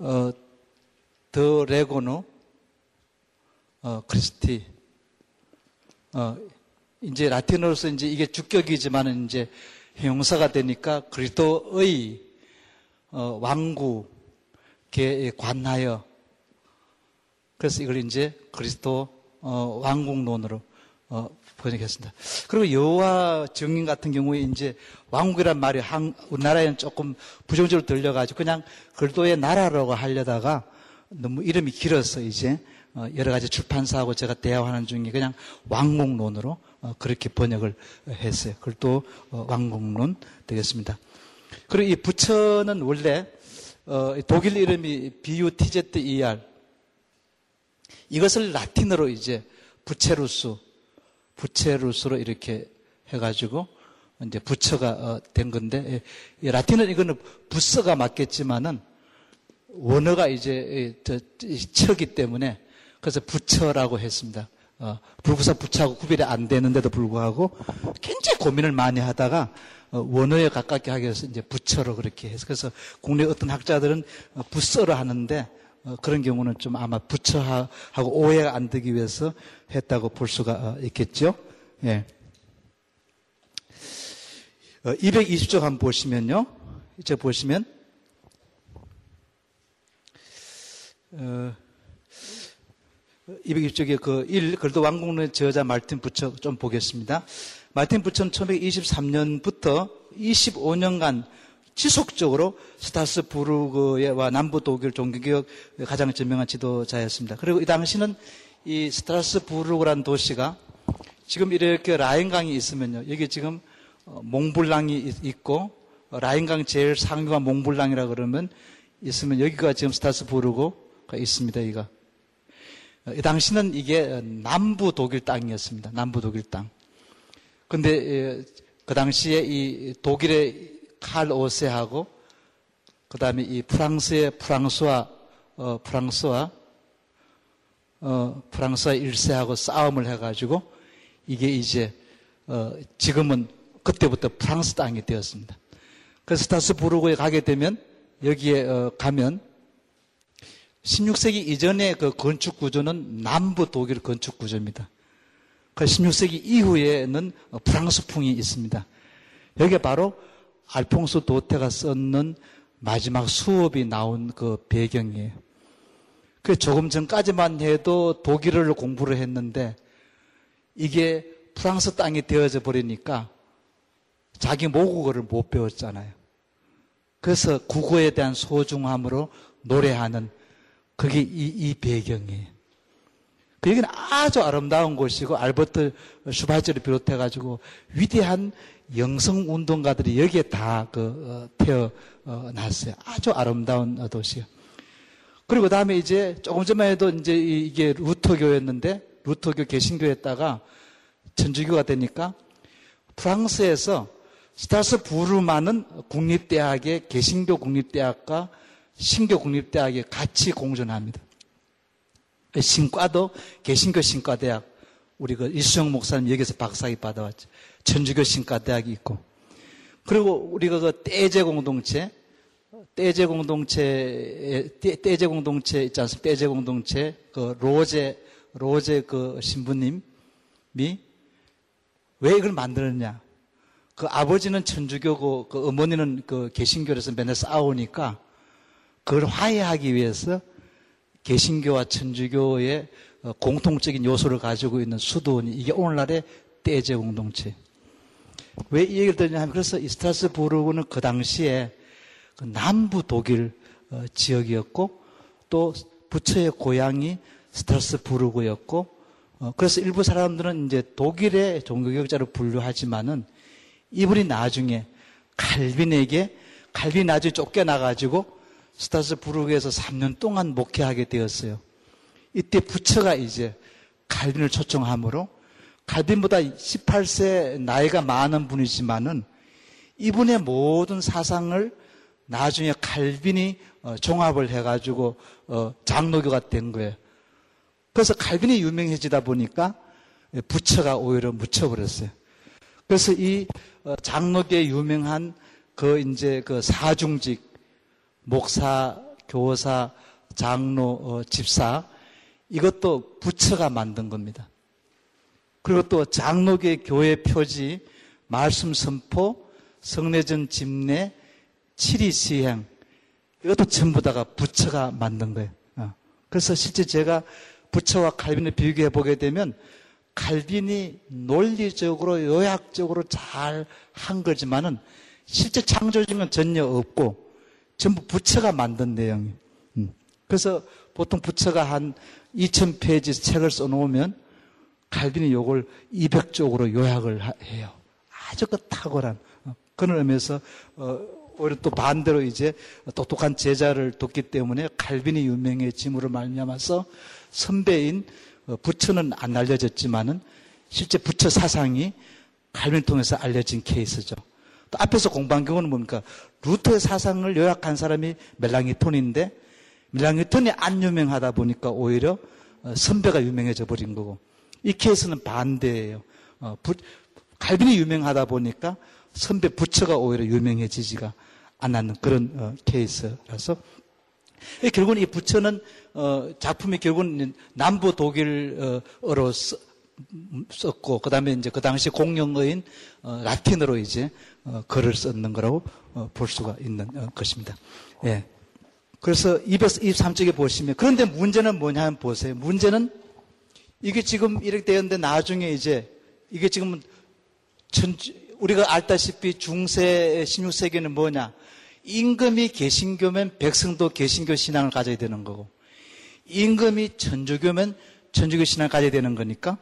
어, 더 레고노 어, 크리스티. 어, 이제 라틴어로서 이제 이게 주격이지만은 이제 형용사가 되니까 그리스도의 어, 왕국에 관하여 그래서 이걸 이제 그리스도 어, 왕국론으로 어, 번역했습니다. 그리고 여호와 증인 같은 경우에 이제 왕국이란 말이 한, 우리나라에는 조금 부정적으로 들려가지고 그냥 글도의 나라라고 하려다가 너무 이름이 길어서 이제 어, 여러 가지 출판사하고 제가 대화하는 중에 그냥 왕국론으로 어, 그렇게 번역을 했어요. 글도 어, 왕국론 되겠습니다. 그리고 이 부처는 원래 독일 이름이 비유티제트 ER 이것을 라틴어로 이제 부체루스 부채로스로 이렇게 해가지고 이제 부처가 어, 된 건데 예, 라틴은 이거는 부서가 맞겠지만은 원어가 이제 처기 때문에 그래서 부처라고 했습니다. 어, 불구사 부처하고 구별이 안 되는데도 불구하고 굉장히 고민을 많이 하다가 어, 원어에 가깝게 하기 위해서 이제 부처로 그렇게 해서 그래서 국내 어떤 학자들은 부서로 하는데 어, 그런 경우는 좀 아마 부처하고 오해가 안 되기 위해서 했다고 볼 수가 어, 있겠죠. 예. 220쪽 어, 한번 보시면요. 이제 보시면, 어, 220쪽에 그 1, 그래도 왕국의 저자 말틴 부처 좀 보겠습니다. 말틴 부처는 1923년부터 25년간 지속적으로 스타스부르그와 남부 독일 종교개혁 가장 유명한 지도자였습니다. 그리고 이 당시는 이 스트라스부르그라는 도시가 지금 이렇게 라인강이 있으면요. 여기 지금 어, 몽블랑이 있고 어, 라인강 제일 상류가 몽블랑이라 그러면 있으면 여기가 지금 스타스부르그가 있습니다. 여기가. 어, 이 당시는 이게 남부 독일 땅이었습니다. 남부 독일 땅. 근데 그 당시에 이 독일의 칼 오세하고 그 다음에 이 프랑스의 프랑스와 어, 프랑스와 어, 프랑스와 일세하고 싸움을 해가지고 이게 이제 어, 지금은 그때부터 프랑스 땅이 되었습니다. 그래서 스타스부르크에 가게 되면 여기에 어, 가면 16세기 이전의 그 건축 구조는 남부 독일 건축 구조입니다. 그 16세기 이후에는 프랑스풍이 있습니다. 여기가 바로 알퐁소 도테가 썼는 마지막 수업이 나온 그 배경이에요. 그 조금 전까지만 해도 독일어를 공부를 했는데 이게 프랑스 땅이 되어져 버리니까 자기 모국어를 못 배웠잖아요. 그래서 국어에 대한 소중함으로 노래하는 그게 이, 이 배경이에요. 그 여기는 아주 아름다운 곳이고 알버트 슈바이처를 비롯해 가지고 위대한 영성 운동가들이 여기에 다 그 어, 태어났어요. 아주 아름다운 도시요. 그리고 다음에 이제 조금 전만 해도 이제 이게 루터 루터교였는데 루터교 개신교였다가 천주교가 되니까 프랑스에서 스트라스부르만은 국립대학의 개신교 국립대학과 신교 국립대학에 같이 공존합니다. 신과도 개신교 신과대학 우리 그 이수영 목사님 여기서 박사학위 받아왔죠. 천주교 신과대학이 있고 그리고 우리가 그 떼제 공동체 떼제 공동체 떼제 공동체 있지 않습니까? 떼제 공동체 그 로제 로제 그 신부님이 왜 이걸 만들었냐? 그 아버지는 천주교고 그 어머니는 그 개신교에서 맨날 싸우니까 그걸 화해하기 위해서 개신교와 천주교의 어, 공통적인 요소를 가지고 있는 수도원이 이게 오늘날의 떼제 공동체. 왜 이 얘기를 드리냐면 그래서 이 스트라스부르크는 그 당시에 그 남부 독일 어, 지역이었고 또 부처의 고향이 스트라스부르크였고 어, 그래서 일부 사람들은 이제 독일의 종교교육자로 분류하지만은 이분이 나중에 칼빈에게 칼빈 나중에 쫓겨나가지고 스타스부르크에서 3년 동안 목회하게 되었어요. 이때 부처가 이제 칼빈을 초청함으로 칼빈보다 18세 나이가 많은 분이지만은 이분의 모든 사상을 나중에 칼빈이 어, 종합을 해가지고 어, 장로교가 된 거예요. 그래서 칼빈이 유명해지다 보니까 부처가 오히려 묻혀버렸어요. 그래서 이 어, 장로계 유명한 그 이제 그 사중직 목사, 교사, 장로, 집사 이것도 부처가 만든 겁니다. 그리고 또 장로계 교회 표지, 말씀 선포, 성례전 집례, 칠리 시행 이것도 전부 다가 부처가 만든 거예요. 어. 그래서 실제 제가 부처와 칼빈을 비교해 보게 되면 칼빈이 논리적으로 요약적으로 잘 한 거지만은 실제 창조적인 건 전혀 없고 전부 부처가 만든 내용이. 음. 그래서 보통 부처가 한 2000페이지 책을 써놓으면 칼빈이 요걸 200쪽으로 요약을 해요. 아주 그 탁월한 어, 그런 의미에서 어, 오히려 또 반대로 이제 똑똑한 제자를 뒀기 때문에 칼빈이 유명해짐으로 말미암아서 선배인 어, 부처는 안 알려졌지만은 실제 부처 사상이 칼빈을 통해서 알려진 케이스죠. 또 앞에서 공부한 경우는 뭡니까? 루터의 사상을 요약한 사람이 멜랑이톤인데 멜랑이톤이 안 유명하다 보니까 오히려 어, 선배가 유명해져 버린 거고 이 케이스는 반대예요. 어, 부, 갈빈이 유명하다 보니까 선배 부처가 오히려 유명해지지가 않았는 그런 어, 케이스라서 결국은 이 부처는 어, 작품이 결국은 남부 독일어로 썼고 그다음에 이제 그 당시 공용어인 어, 라틴어로 이제 어, 글을 썼는 거라고 어, 볼 수가 있는 어, 것입니다. 예. 그래서 223쪽에 보시면 그런데 문제는 뭐냐 면 보세요. 문제는 이게 지금 이렇게 되었는데 나중에 이제 이게 지금 전, 우리가 알다시피 중세 16세기는 뭐냐? 임금이 개신교면 백성도 개신교 신앙을 가져야 되는 거고 임금이 천주교면 천주교 신앙을 가져야 되는 거니까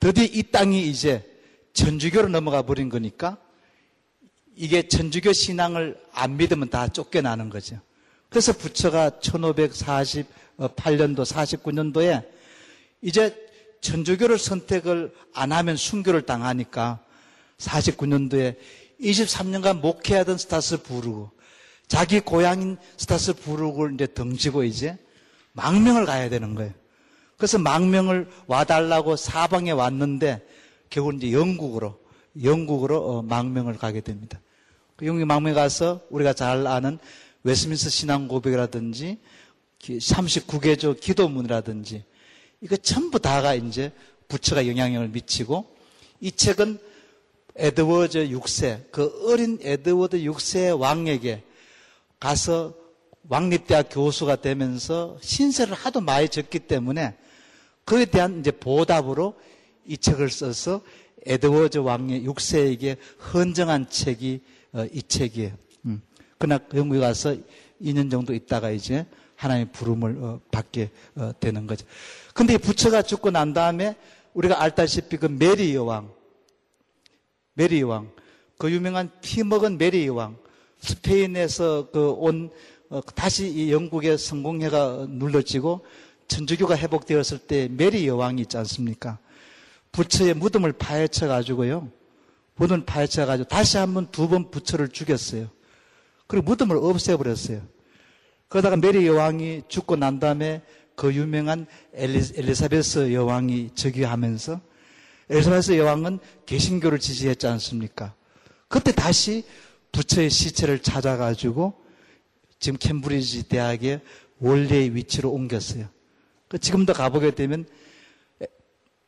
드디어 이 땅이 이제 천주교로 넘어가 버린 거니까 이게 천주교 신앙을 안 믿으면 다 쫓겨나는 거죠. 그래서 부처가 1548년도, 49년도에 이제 천주교를 선택을 안 하면 순교를 당하니까 49년도에 23년간 목회하던 스트라스부르크 자기 고향인 스트라스부르크를 이제 등지고 이제 망명을 가야 되는 거예요. 그래서 망명을 와달라고 사방에 왔는데 결국 이제 영국으로 영국으로 어, 망명을 가게 됩니다. 그 영국 망명에 가서 우리가 잘 아는 웨스트민스터 신앙 고백이라든지 39개조 기도문이라든지 이거 전부 다가 이제 부처가 영향력을 미치고 이 책은 에드워드 6세 그 어린 에드워드 6세 왕에게 가서 왕립대학 교수가 되면서 신세를 하도 많이 졌기 때문에 그에 대한 이제 보답으로 이 책을 써서 에드워드 왕의 6세에게 헌정한 책이 어, 이 책이에요. 음. 그러나 영국에 가서 2년 정도 있다가 이제 하나님의 부름을 어, 받게 어, 되는 거죠. 근데 부처가 죽고 난 다음에 우리가 알다시피 그 메리 여왕, 메리 여왕, 그 유명한 피 먹은 메리 여왕, 스페인에서 그 온 어, 다시 이 영국의 성공회가 눌러지고 천주교가 회복되었을 때 메리 여왕이 있지 않습니까? 부처의 무덤을 파헤쳐 가지고요. 무덤을 파헤쳐 가지고 다시 한 번 두 번 부처를 죽였어요. 그리고 무덤을 없애버렸어요. 그러다가 메리 여왕이 죽고 난 다음에 그 유명한 엘리, 엘리사베스 여왕이 즉위하면서 엘리사베스 여왕은 개신교를 지지했지 않습니까? 그때 다시 부처의 시체를 찾아가지고 지금 캠브리지 대학의 원래의 위치로 옮겼어요. 그 지금도 가보게 되면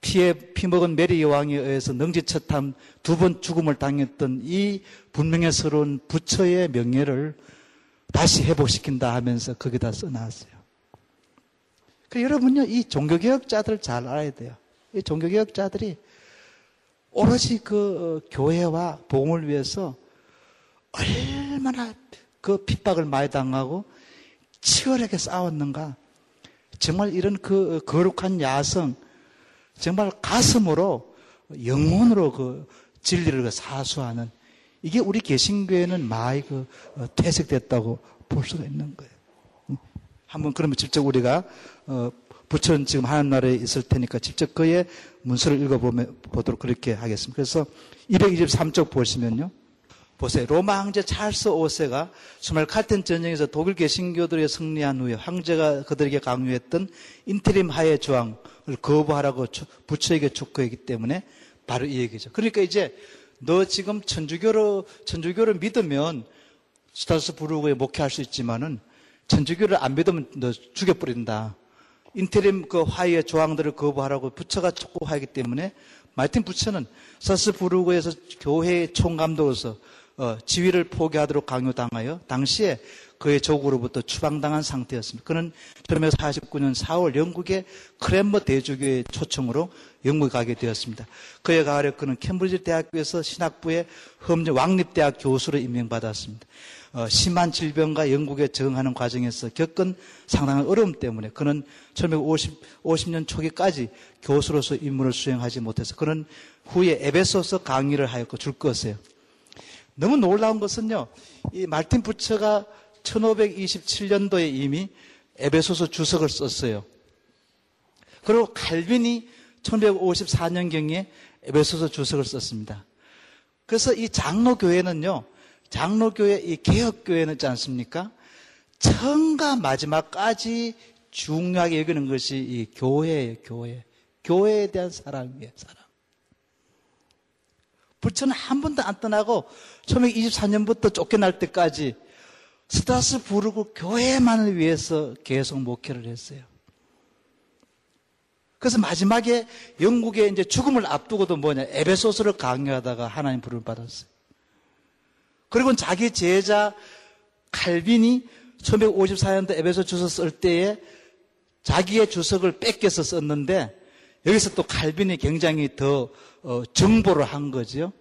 피에 피먹은 메리 여왕에 의해서 능지처탐 두 번 죽음을 당했던 이 분명해스러운 부처의 명예를 다시 회복시킨다 하면서 거기다 써놨어요. 그 여러분요, 이 종교개혁자들 잘 알아야 돼요. 이 종교개혁자들이 오로지 그 어, 교회와 복음을 위해서 얼마나 그 핍박을 많이 당하고 치열하게 싸웠는가. 정말 이런 그 어, 거룩한 야성, 정말 가슴으로, 영혼으로 그 진리를 그 사수하는 이게 우리 개신교회는 많이 그 어, 퇴색됐다고 볼 수가 있는 거예요. 한번 그러면 직접 우리가 어, 부처는 지금 하나님 나라에 있을 테니까 직접 그의 문서를 읽어보도록 그렇게 하겠습니다. 그래서 223쪽 보시면요. 보세요. 로마 황제 찰스 5세가 주말 칼텐 전쟁에서 독일 개신교들의 승리한 후에 황제가 그들에게 강요했던 인테림 하의 조항을 거부하라고 부처에게 촉구했기 때문에 바로 이 얘기죠. 그러니까 이제 너 지금 천주교로 천주교를 믿으면 스타스부르크에 목회할 수 있지만은 천주교를 안 믿으면 너 죽여버린다. 인테림 그 화의의 조항들을 거부하라고 부처가 촉구하기 때문에 마틴 부처는 사스부르크에서 교회의 총감독으로서 어, 지위를 포기하도록 강요당하여 당시에 그의 조국으로부터 추방당한 상태였습니다. 그는 1949년 4월 영국의 크랜버 대주교의 초청으로 영국에 가게 되었습니다. 그의 가을에 그는 캠브리지 대학교에서 신학부의 험지 왕립대학 교수로 임명받았습니다. 어, 심한 질병과 영국에 적응하는 과정에서 겪은 상당한 어려움 때문에 그는 1950 50년 초기까지 교수로서 임무를 수행하지 못해서 그는 후에 에베소서 강의를 하였고 줄 것이에요. 너무 놀라운 것은요, 이 말틴 부처가 1527년도에 이미 에베소서 주석을 썼어요. 그리고 칼빈이 1954년경에 에베소서 주석을 썼습니다. 그래서 이 장로교회는요, 장로교회, 이 개혁교회는 있지 않습니까? 처음과 마지막까지 중요하게 여기는 것이 이 교회예요, 교회. 교회에 대한 사랑이에요, 사랑. 부처는 한 번도 안 떠나고 1924년부터 쫓겨날 때까지 스타스 부르고 교회만을 위해서 계속 목회를 했어요. 그래서 마지막에 영국에 이제 죽음을 앞두고도 뭐냐 에베소스를 강요하다가 하나님 부름을 받았어요. 그리고 자기 제자 칼빈이 1954년도 에베소 주석 쓸 때에 자기의 주석을 뺏겨서 썼는데 여기서 또 칼빈이 굉장히 더 어, 정보를 한 거죠.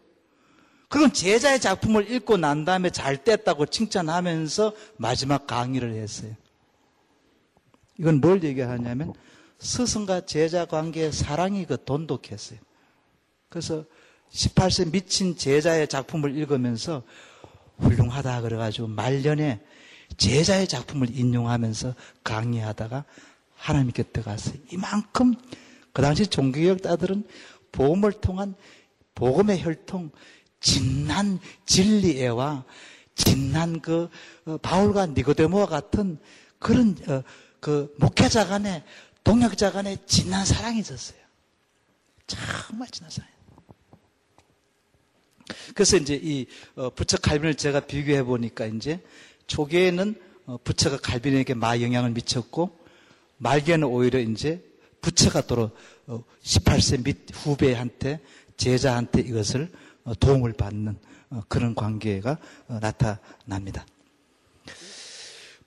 그건 제자의 작품을 읽고 난 다음에 잘 뗐다고 칭찬하면서 마지막 강의를 했어요. 이건 뭘 얘기하냐면 스승과 제자 관계의 사랑이 그 돈독했어요. 그래서 18세 미친 제자의 작품을 읽으면서 훌륭하다 그래가지고 말년에 제자의 작품을 인용하면서 강의하다가 하나님 곁에 갔어요. 이만큼 그 당시 종교개혁자들은 복음을 통한 복음의 혈통, 진난 진리애와 진난 그 어, 바울과 니고데모와 같은 그런 어, 그 목회자 간의 동역자 간의 진난 사랑이 있었어요. 정말 진한 사랑. 그래서 이제 이 어, 부처 칼빈을 제가 비교해 보니까 이제 초기에는 부처가 칼빈에게 마 영향을 미쳤고 말기에는 오히려 이제 부처가 또 18세 밑 후배한테 제자한테 이것을 어, 도움을 받는 어, 그런 관계가 어, 나타납니다.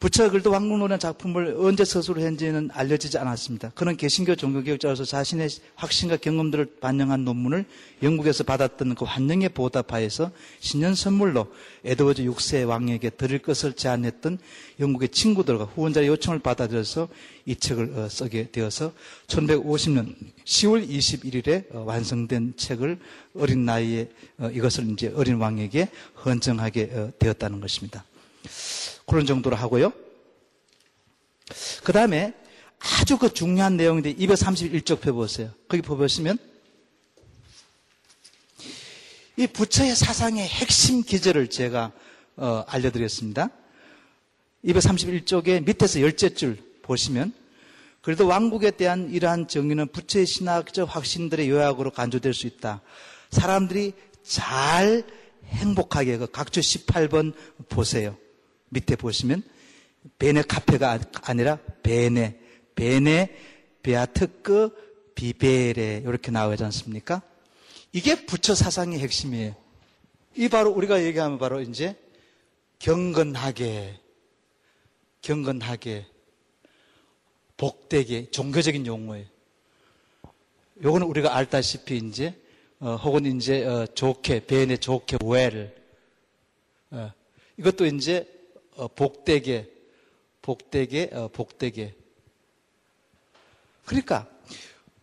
부처 글도 왕국론의 작품을 언제 스스로 했는지는 알려지지 않았습니다. 그는 개신교 종교개혁자로서 자신의 확신과 경험들을 반영한 논문을 영국에서 받았던 그 환영에 보답하여서 신년 선물로 에드워드 6세 왕에게 드릴 것을 제안했던 영국의 친구들과 후원자의 요청을 받아들여서 이 책을 쓰게 되어서 1150년 10월 21일에 완성된 책을 어린 나이에 이것을 이제 어린 왕에게 헌정하게 되었다는 것입니다. 그런 정도로 하고요. 그 다음에 아주 그 중요한 내용인데 231쪽 펴보세요. 거기 보시면 이 부처의 사상의 핵심 기절을 제가 어, 알려드리겠습니다. 231쪽에 밑에서 열째 줄 보시면 그래도 왕국에 대한 이러한 정의는 부처의 신학적 확신들의 요약으로 간주될 수 있다. 사람들이 잘 행복하게 그 각주 18번 보세요. 밑에 보시면 베네 카페가 아니라 베네 베네 베아트크 비베레 이렇게 나오지 않습니까? 이게 부처 사상의 핵심이에요. 이 바로 우리가 얘기하면 바로 이제 경건하게 경건하게 복되게 종교적인 용어예요. 요거는 우리가 알다시피 이제 어, 혹은 이제 어, 좋게 배에 좋게 well 어, 이것도 이제 어, 복되게 복되게 어, 복되게 그러니까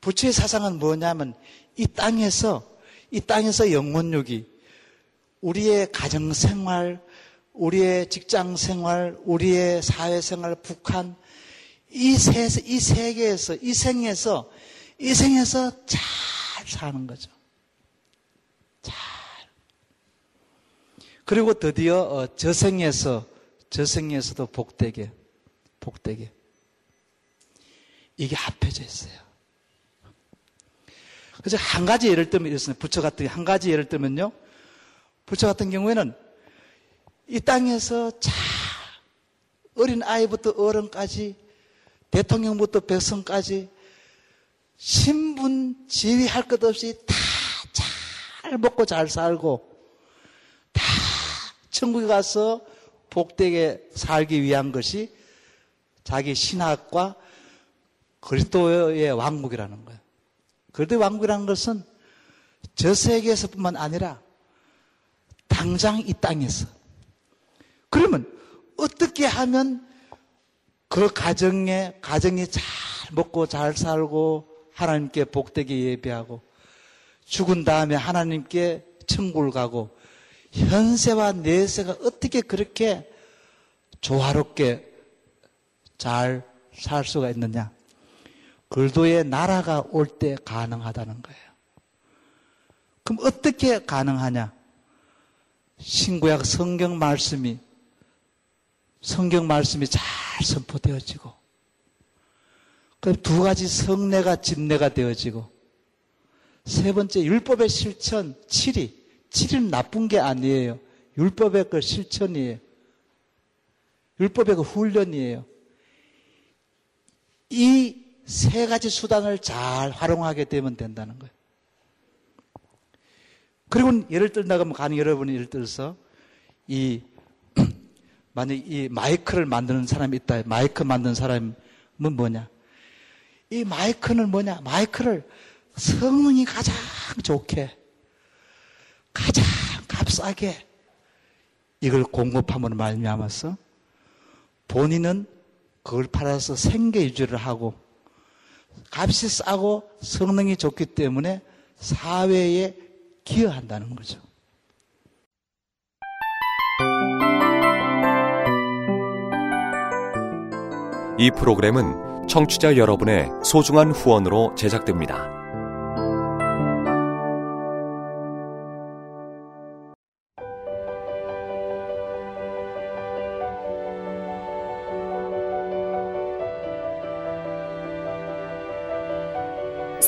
부처의 사상은 뭐냐면 이 땅에서 이 땅에서 영혼욕이 우리의 가정 생활, 우리의 직장 생활, 우리의 사회 생활, 북한 이, 세, 이 세계에서 이 생에서 이 생에서 잘 사는 거죠. 잘. 그리고 드디어 어, 저생에서 저생에서도 복되게 복되게 이게 합해져 있어요. 그래서 한 가지 예를 들면 이렇습니다. 부처 같은 한 가지 예를 들면요. 부처 같은 경우에는 이 땅에서 잘 어린 아이부터 어른까지 대통령부터 백성까지 신분 지위할 것 없이 다 잘 먹고 잘 살고 다 천국에 가서 복되게 살기 위한 것이 자기 신학과 그리스도의 왕국이라는 거예요. 그리스도의 왕국이라는 것은 저 세계에서뿐만 아니라 당장 이 땅에서. 그러면 어떻게 하면 그 가정에 가정이 잘 먹고 잘 살고 하나님께 복되게 예배하고 죽은 다음에 하나님께 천국을 가고 현세와 내세가 어떻게 그렇게 조화롭게 잘 살 수가 있느냐? 글도의 나라가 올 때 가능하다는 거예요. 그럼 어떻게 가능하냐? 신구약 성경 말씀이 성경 말씀이 잘 선포되어지고 그두 가지 성례가 집례가 되어지고 세 번째 율법의 실천 7위 7위는 나쁜 게 아니에요. 율법의 그 실천이에요. 율법의 그 훈련이에요. 이 세 가지 수단을 잘 활용하게 되면 된다는 거예요. 그리고 예를 들다가 가는 여러분이 예를 들어서 이 만약 이 마이크를 만드는 사람이 있다. 마이크 만드는 사람은 뭐냐? 이 마이크는 뭐냐? 마이크를 성능이 가장 좋게, 가장 값싸게 이걸 공급함으로 말미암아서 본인은 그걸 팔아서 생계 유지를 하고 값이 싸고 성능이 좋기 때문에 사회에 기여한다는 거죠. 이 프로그램은 청취자 여러분의 소중한 후원으로 제작됩니다.